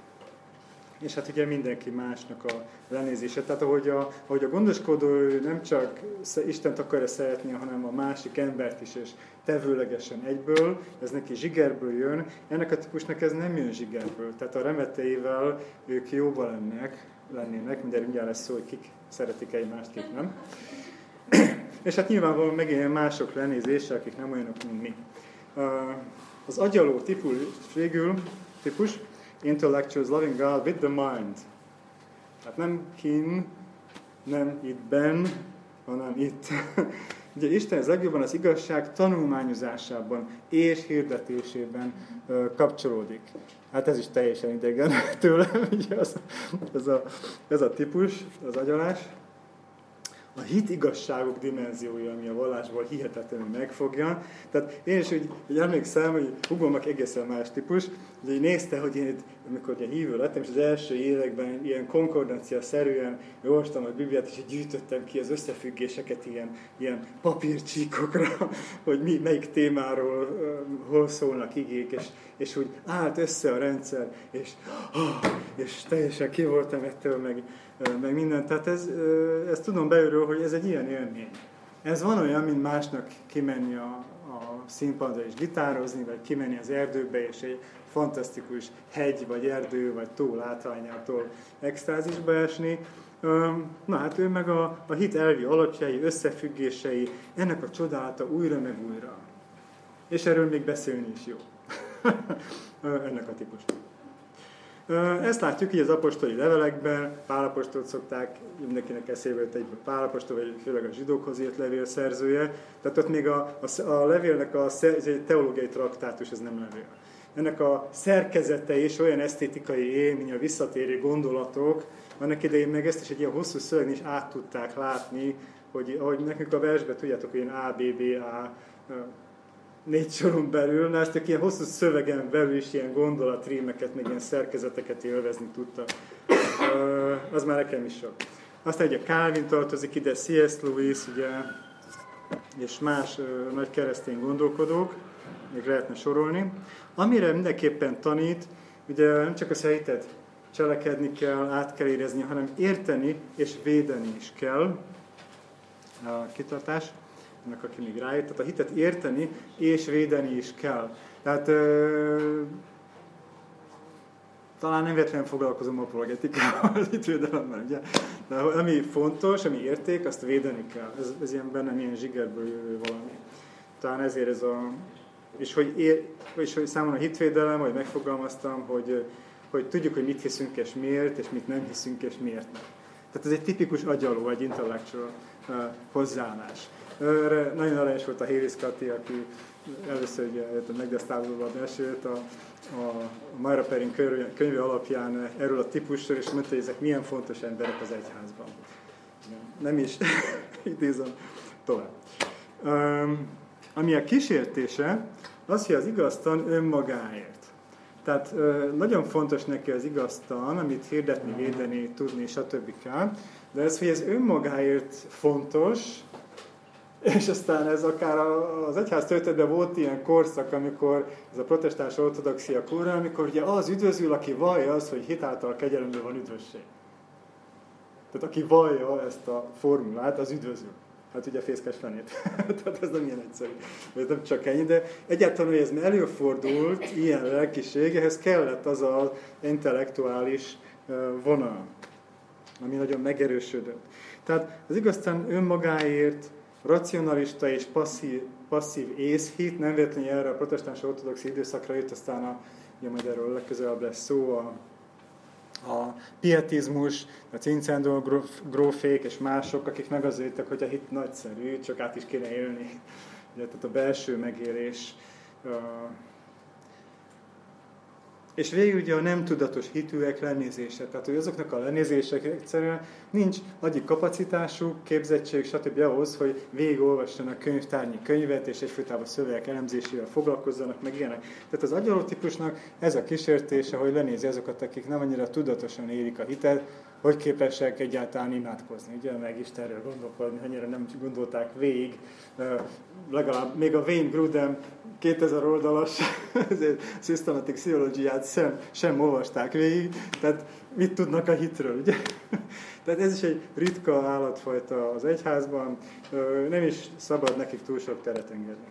[SPEAKER 1] és hát ugye mindenki másnak a lenézése. Tehát ahogy a, ahogy a gondoskodó nem csak Istent akarja szeretni, hanem a másik embert is, és tevőlegesen egyből, ez neki zsigerből jön, ennek a típusnak ez nem jön zsigerből. Tehát a remeteivel ők jóban lennek, lennének, mindjárt mindjárt lesz szó, hogy kik szeretik egymást, kik nem. És hát nyilvánvalóan megint mások lenézése, akik nem olyanok, mint mi. Az agyaló típus végül, típus, intellectuals loving God with the mind. Hát nem kin, nem itt ben, hanem itt. Ugye Isten az legjobban az igazság tanulmányozásában és hirdetésében kapcsolódik. Hát ez is teljesen idegen tőlem, ugye az, ez, a, ez a típus, az agyalás a hit igazságok dimenziója, ami a vallásból hihetetlenül megfogja. Tehát én is úgy, úgy emlékszem, hogy Hugomnak egészen más típus, hogy így nézte, hogy én, amikor ugye hívő lettem, és az első években ilyen konkordancia szerűen olvastam a Bibliát, és gyűjtöttem ki az összefüggéseket ilyen, ilyen papírcsíkokra, hogy mi, melyik témáról hol szólnak igék, és, és úgy állt össze a rendszer, és, és teljesen ki voltam ettől, meg, meg minden. Tehát ez, ezt tudom belülről, hogy ez egy ilyen élmény. Ez van olyan, mint másnak kimenni a, a színpadra és gitározni, vagy kimenni az erdőbe, és egy fantasztikus hegy, vagy erdő, vagy tó látványától extázisba esni. Na hát ő meg a, a hit elvi alapjai, összefüggései, ennek a csodálata újra meg újra. És erről még beszélni is jó. ennek a típusnak. Ezt látjuk így az apostoli levelekben, Pálapostolt szokták, mindenkinek eszébe jött egyből Pálapostol, vagy főleg a zsidókhoz írt levél szerzője. Tehát ott még a, a, a levélnek a, ez egy teológiai traktátus, ez nem levél. Ennek a szerkezete is olyan esztétikai élmény, a visszatérő gondolatok, annak idején meg ezt is egy ilyen hosszú szöveg is át tudták látni, hogy ahogy nekünk a versben tudjátok, hogy ilyen A, B, B, A, négy soron belül, na ezt ilyen hosszú szövegen belül is ilyen gondolatrímeket, meg ilyen szerkezeteket élvezni tudta. Az már nekem is sok. Aztán ugye Calvin tartozik ide, C.S. Lewis, ugye, és más nagy keresztény gondolkodók, még lehetne sorolni. Amire mindenképpen tanít, ugye nem csak a szeritet cselekedni kell, át kell érezni, hanem érteni és védeni is kell. A kitartás annak, aki még rájött. Tehát a hitet érteni és védeni is kell. Tehát ö, talán nem véletlenül foglalkozom apologetikával az hitvédelemmel, ugye? De ami fontos, ami érték, azt védeni kell. Ez, ez ilyen bennem ilyen zsigerből jövő valami. Talán ezért ez a... És hogy, ér, és hogy számomra a hitvédelem, hogy megfogalmaztam, hogy, hogy tudjuk, hogy mit hiszünk és miért, és mit nem hiszünk és miért nem. Tehát ez egy tipikus agyaló, egy intellectual uh, hozzáállás. Nagyon aranyos volt a Héris Kati, aki először ugye, megdesztálódva a mesét a, a Myra Perin könyve alapján erről a típusról, és mondta, hogy ezek milyen fontos emberek az egyházban. Nem is idézem tovább. Um, ami a kísértése, az, hogy az igaztan önmagáért. Tehát nagyon fontos neki az igaztan, amit hirdetni, védeni, tudni, stb. De ez, hogy ez önmagáért fontos, és aztán ez akár az egyház történetben volt ilyen korszak, amikor ez a protestáns ortodoxia korra, amikor ugye az üdvözül, aki vallja az, hogy hitáltal kegyelemben van üdvösség. Tehát aki vallja ezt a formulát, az üdvözül. Hát ugye fészkes fenét. Tehát ez nem ilyen egyszerű. Ez nem csak ennyi, de egyáltalán, hogy ez előfordult, ilyen lelkiség, ehhez kellett az az intellektuális vonal, ami nagyon megerősödött. Tehát az igazán önmagáért racionalista és passzív, passzív észhit, nem véletlenül erre a protestáns ortodox időszakra jött, aztán a, ugye majd erről legközelebb lesz szó, a, a pietizmus, a Cincendó grófék és mások, akik meg az jöttek, hogy a hit nagyszerű, csak át is kéne élni. Ugye, tehát a belső megélés és végül ugye a nem tudatos hitűek lenézése. Tehát, hogy azoknak a lenézések egyszerűen nincs agyi kapacitásuk, képzettség, stb. ahhoz, hogy végigolvassanak könyvtárnyi könyvet, és egyfolytában szövegek elemzésével foglalkozzanak, meg ilyenek. Tehát az agyalótípusnak ez a kísértése, hogy lenézi azokat, akik nem annyira tudatosan érik a hitet, hogy képesek egyáltalán imádkozni, ugye, meg Istenről gondolkodni, annyira nem gondolták végig, legalább még a Wayne Grudem 2000 oldalas systematic theology sem, sem olvasták végig, tehát mit tudnak a hitről, ugye? Tehát ez is egy ritka állatfajta az egyházban, nem is szabad nekik túl sok teret engedni.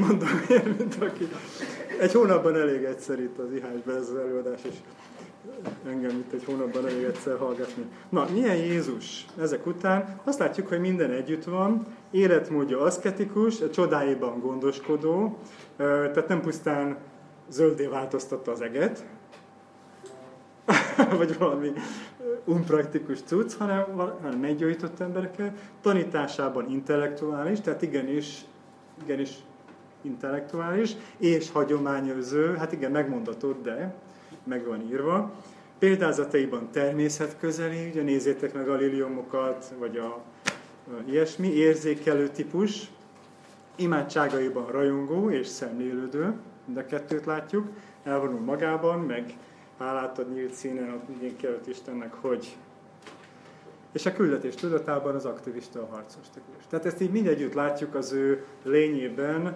[SPEAKER 1] Mondom én, mint aki. Egy hónapban elég egyszer itt az ihásban ez az előadás, és engem itt egy hónapban elég egyszer hallgatni. Na, milyen Jézus ezek után? Azt látjuk, hogy minden együtt van, életmódja aszketikus, a csodáiban gondoskodó, tehát nem pusztán zöldé változtatta az eget, vagy valami unpraktikus cucc, hanem, hanem meggyógyított embereket, tanításában intellektuális, tehát igenis, igenis intellektuális, és hagyományőző, hát igen, megmondatott, de meg van írva. Példázataiban természetközeli, ugye nézzétek meg a liliomokat, vagy a, a ilyesmi, érzékelő típus, imádságaiban rajongó és szemlélődő, mind a kettőt látjuk, elvonul magában, meg hálát ad nyílt színen a mindenkelőtt Istennek, hogy és a küldetés tudatában az aktivista a harcos típus. Tehát ezt így mindegyütt látjuk az ő lényében,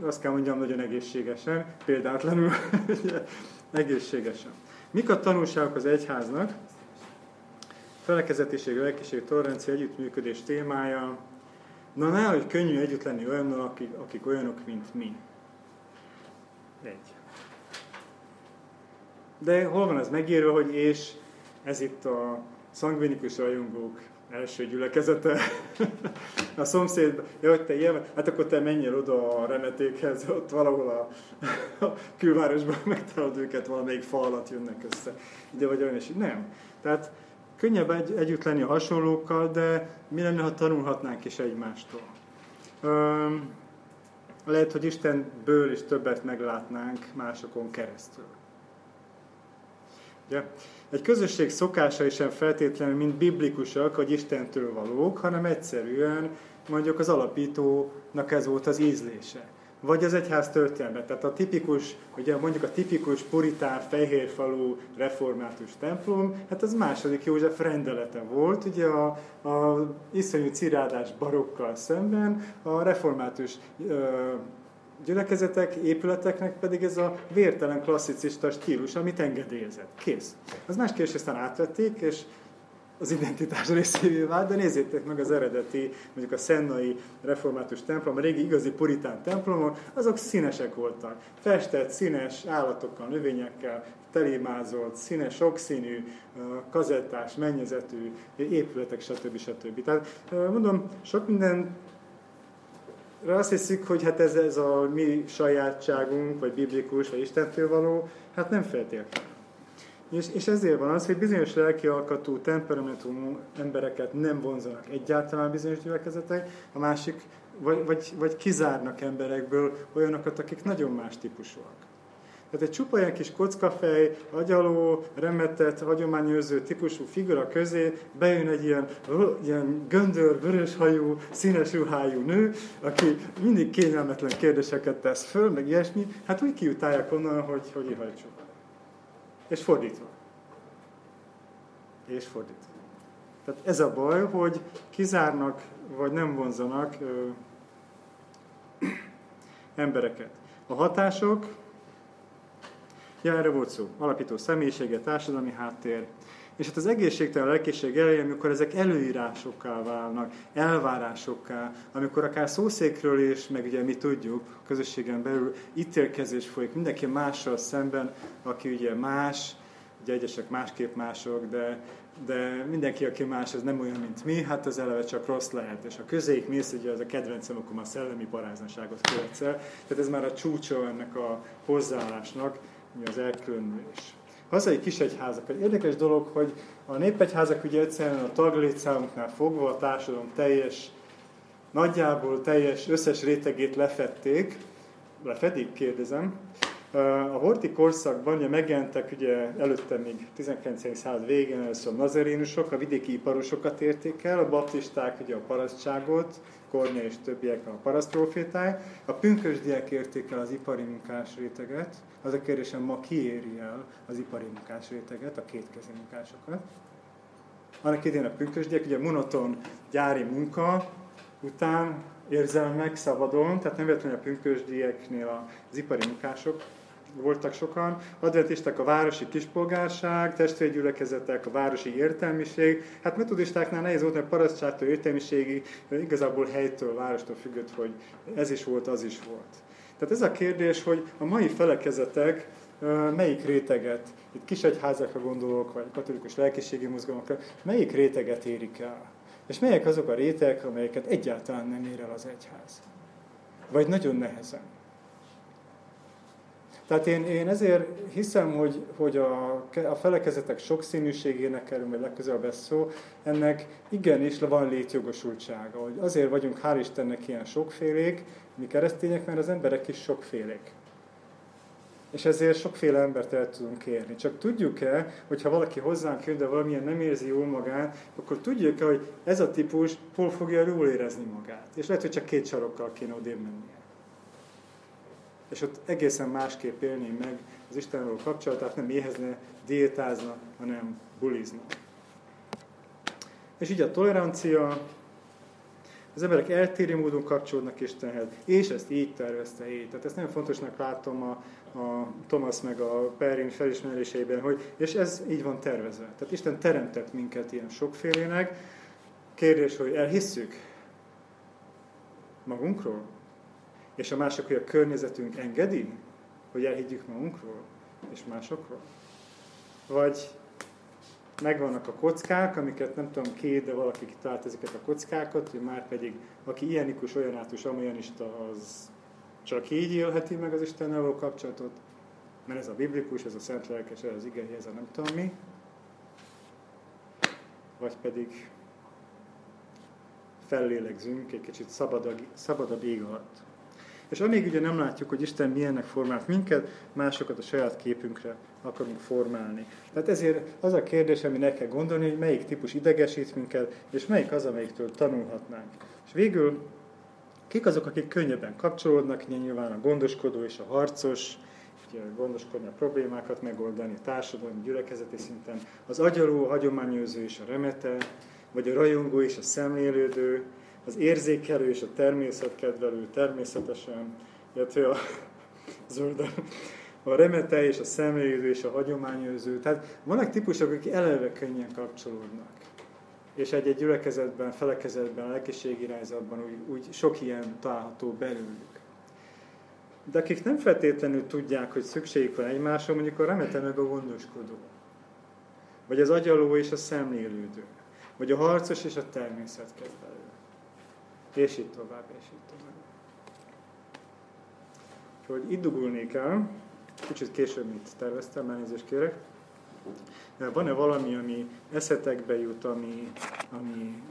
[SPEAKER 1] azt kell mondjam, nagyon egészségesen, példátlanul egészségesen. Mik a tanulságok az egyháznak? Felekezetiség, lelkiség, tolerancia, együttműködés témája. Na, ne, hogy könnyű együtt lenni olyannal, akik, akik olyanok, mint mi. Egy. De hol van ez megírva, hogy és ez itt a szangvinikus rajongók első gyülekezete. a szomszéd, ja, hogy te ilyen, hát akkor te menjél oda a remetékhez, ott valahol a, a külvárosban megtalálod őket, valamelyik fa alatt jönnek össze. Ide vagy olyan, és nem. Tehát könnyebb egy, együtt lenni a hasonlókkal, de mi lenne, ha tanulhatnánk is egymástól. Üm, lehet, hogy Istenből is többet meglátnánk másokon keresztül. Ugye? Egy közösség szokásai sem feltétlenül mind biblikusak, vagy Istentől valók, hanem egyszerűen mondjuk az alapítónak ez volt az ízlése. Vagy az egyház történelme. Tehát a tipikus, ugye mondjuk a tipikus puritán, fehérfalú református templom, hát az második József rendelete volt, ugye a, a iszonyú cirádás barokkal szemben a református ö, gyülekezetek, épületeknek pedig ez a vértelen klasszicista stílus, amit engedélyezett. Kész. Az más kérdés, aztán átvették, és az identitás részévé vált, de nézzétek meg az eredeti, mondjuk a szennai református templom, a régi igazi puritán templomok, azok színesek voltak. Festett, színes állatokkal, növényekkel, telémázolt, színes, sokszínű, kazettás, mennyezetű épületek, stb. stb. Tehát mondom, sok minden azt hiszük, hogy hát ez, ez a mi sajátságunk, vagy biblikus, vagy Istentől való, hát nem feltétlenül. És, és ezért van az, hogy bizonyos lelki alkatú, temperamentumú embereket nem vonzanak egyáltalán bizonyos gyülekezetek, a másik, vagy, vagy, vagy kizárnak emberekből olyanokat, akik nagyon más típusúak. Tehát egy csupa ilyen kis kockafej, agyaló, remetett, hagyományőrző típusú figura közé bejön egy ilyen, ilyen göndör, vöröshajú, színes ruhájú nő, aki mindig kényelmetlen kérdéseket tesz föl, meg ilyesmi, hát úgy kiutálják onnan, hogy, hogy ihajtsuk. És fordítva. És fordítva. Tehát ez a baj, hogy kizárnak, vagy nem vonzanak ö, embereket. A hatások, Ja, erre volt szó. Alapító személyisége, társadalmi háttér. És hát az egészségtelen lelkiség elején, amikor ezek előírásokká válnak, elvárásokká, amikor akár szószékről is, meg ugye mi tudjuk, közösségen belül ítélkezés folyik mindenki mással szemben, aki ugye más, ugye egyesek másképp mások, de, de mindenki, aki más, az nem olyan, mint mi, hát az eleve csak rossz lehet. És a közéig mész, ugye az a kedvencem, akkor már szellemi paráznaságot követsz el. Tehát ez már a csúcsa ennek a hozzáállásnak, az elkülönülés. Hazai kisegyházak. Egy érdekes dolog, hogy a népegyházak ugye egyszerűen a taglétszámunknál fogva a társadalom teljes, nagyjából teljes összes rétegét lefették, lefedik, kérdezem. A horti korszakban ugye megjelentek ugye előtte még 19. század végén először a nazarénusok, a vidéki iparosokat érték el, a baptisták ugye a parasztságot, Kornya és többiek a parasztprofétáj, a pünkösdiek érték el az ipari munkás réteget, az a kérdésem ma ki éri el az ipari munkás réteget, a kétkezi munkásokat. Annak idén a pünkösdiek, ugye monoton gyári munka után érzelmek szabadon, tehát nem véletlenül a pünkösdieknél az ipari munkások voltak sokan, adventisták a városi kispolgárság, testvérgyülekezetek, a városi értelmiség. Hát metodistáknál nehéz volt, mert parasztságtól értelmiségi, igazából helytől, várostól függött, hogy ez is volt, az is volt. Tehát ez a kérdés, hogy a mai felekezetek melyik réteget, itt kisegyházakra gondolok, vagy katolikus lelkiségi mozgalmakra, melyik réteget érik el? És melyek azok a rétegek, amelyeket egyáltalán nem ér el az egyház? Vagy nagyon nehezen. Tehát én, én ezért hiszem, hogy, hogy a, a felekezetek sokszínűségének kerül majd legközelebb ez szó, ennek igenis van létjogosultsága. Hogy azért vagyunk, hál' Istennek ilyen sokfélék, mi keresztények, mert az emberek is sokfélék. És ezért sokféle embert el tudunk érni. Csak tudjuk-e, hogyha valaki hozzánk jön, de valamilyen nem érzi jól magát, akkor tudjuk-e, hogy ez a típus hol fogja jól érezni magát. És lehet, hogy csak két sarokkal kéne odébb mennie és ott egészen másképp élné meg az Istennel kapcsolatát, nem éhezne, diétázna, hanem bulizna. És így a tolerancia, az emberek eltérő módon kapcsolódnak Istenhez, és ezt így tervezte így. Tehát ezt nagyon fontosnak látom a, a Thomas meg a Perrin felismeréseiben, hogy és ez így van tervezve. Tehát Isten teremtett minket ilyen sokfélének. Kérdés, hogy elhisszük magunkról? És a mások, hogy a környezetünk engedi, hogy elhiggyük magunkról és másokról? Vagy megvannak a kockák, amiket nem tudom két, de valaki kitalált ezeket a kockákat, hogy már pedig aki ilyenikus, olyanátus, amolyanista, az csak így élheti meg az Istennel való kapcsolatot, mert ez a biblikus, ez a szent lelkes, ez az igei, ez a nem tudom mi, vagy pedig fellélegzünk egy kicsit szabadabb, szabadabb ég alatt. És amíg ugye nem látjuk, hogy Isten milyennek formált minket, másokat a saját képünkre akarunk formálni. Tehát ezért az a kérdés, ami ne kell gondolni, hogy melyik típus idegesít minket, és melyik az, amelyiktől tanulhatnánk. És végül, kik azok, akik könnyebben kapcsolódnak, nyilván a gondoskodó és a harcos, gondoskodni a problémákat, megoldani a társadalmi, gyülekezeti szinten, az agyaló, a hagyományőző és a remete, vagy a rajongó és a szemlélődő, az érzékelő és a természetkedvelő természetesen, illetve a zöld, a remete és a szemlélő és a hagyományőző. Tehát vannak típusok, akik eleve könnyen kapcsolódnak. És egy-egy gyülekezetben, felekezetben, lelkiség irányzatban úgy, úgy sok ilyen található belőlük. De akik nem feltétlenül tudják, hogy szükségük van egymásra, mondjuk a remete meg a gondoskodó. Vagy az agyaló és a szemlélődő. Vagy a harcos és a természetkedvelő és így tovább, és így tovább. Úgyhogy itt dugulnék el, kicsit később, mint terveztem, elnézést kérek. Van-e valami, ami eszetekbe jut, ami, ami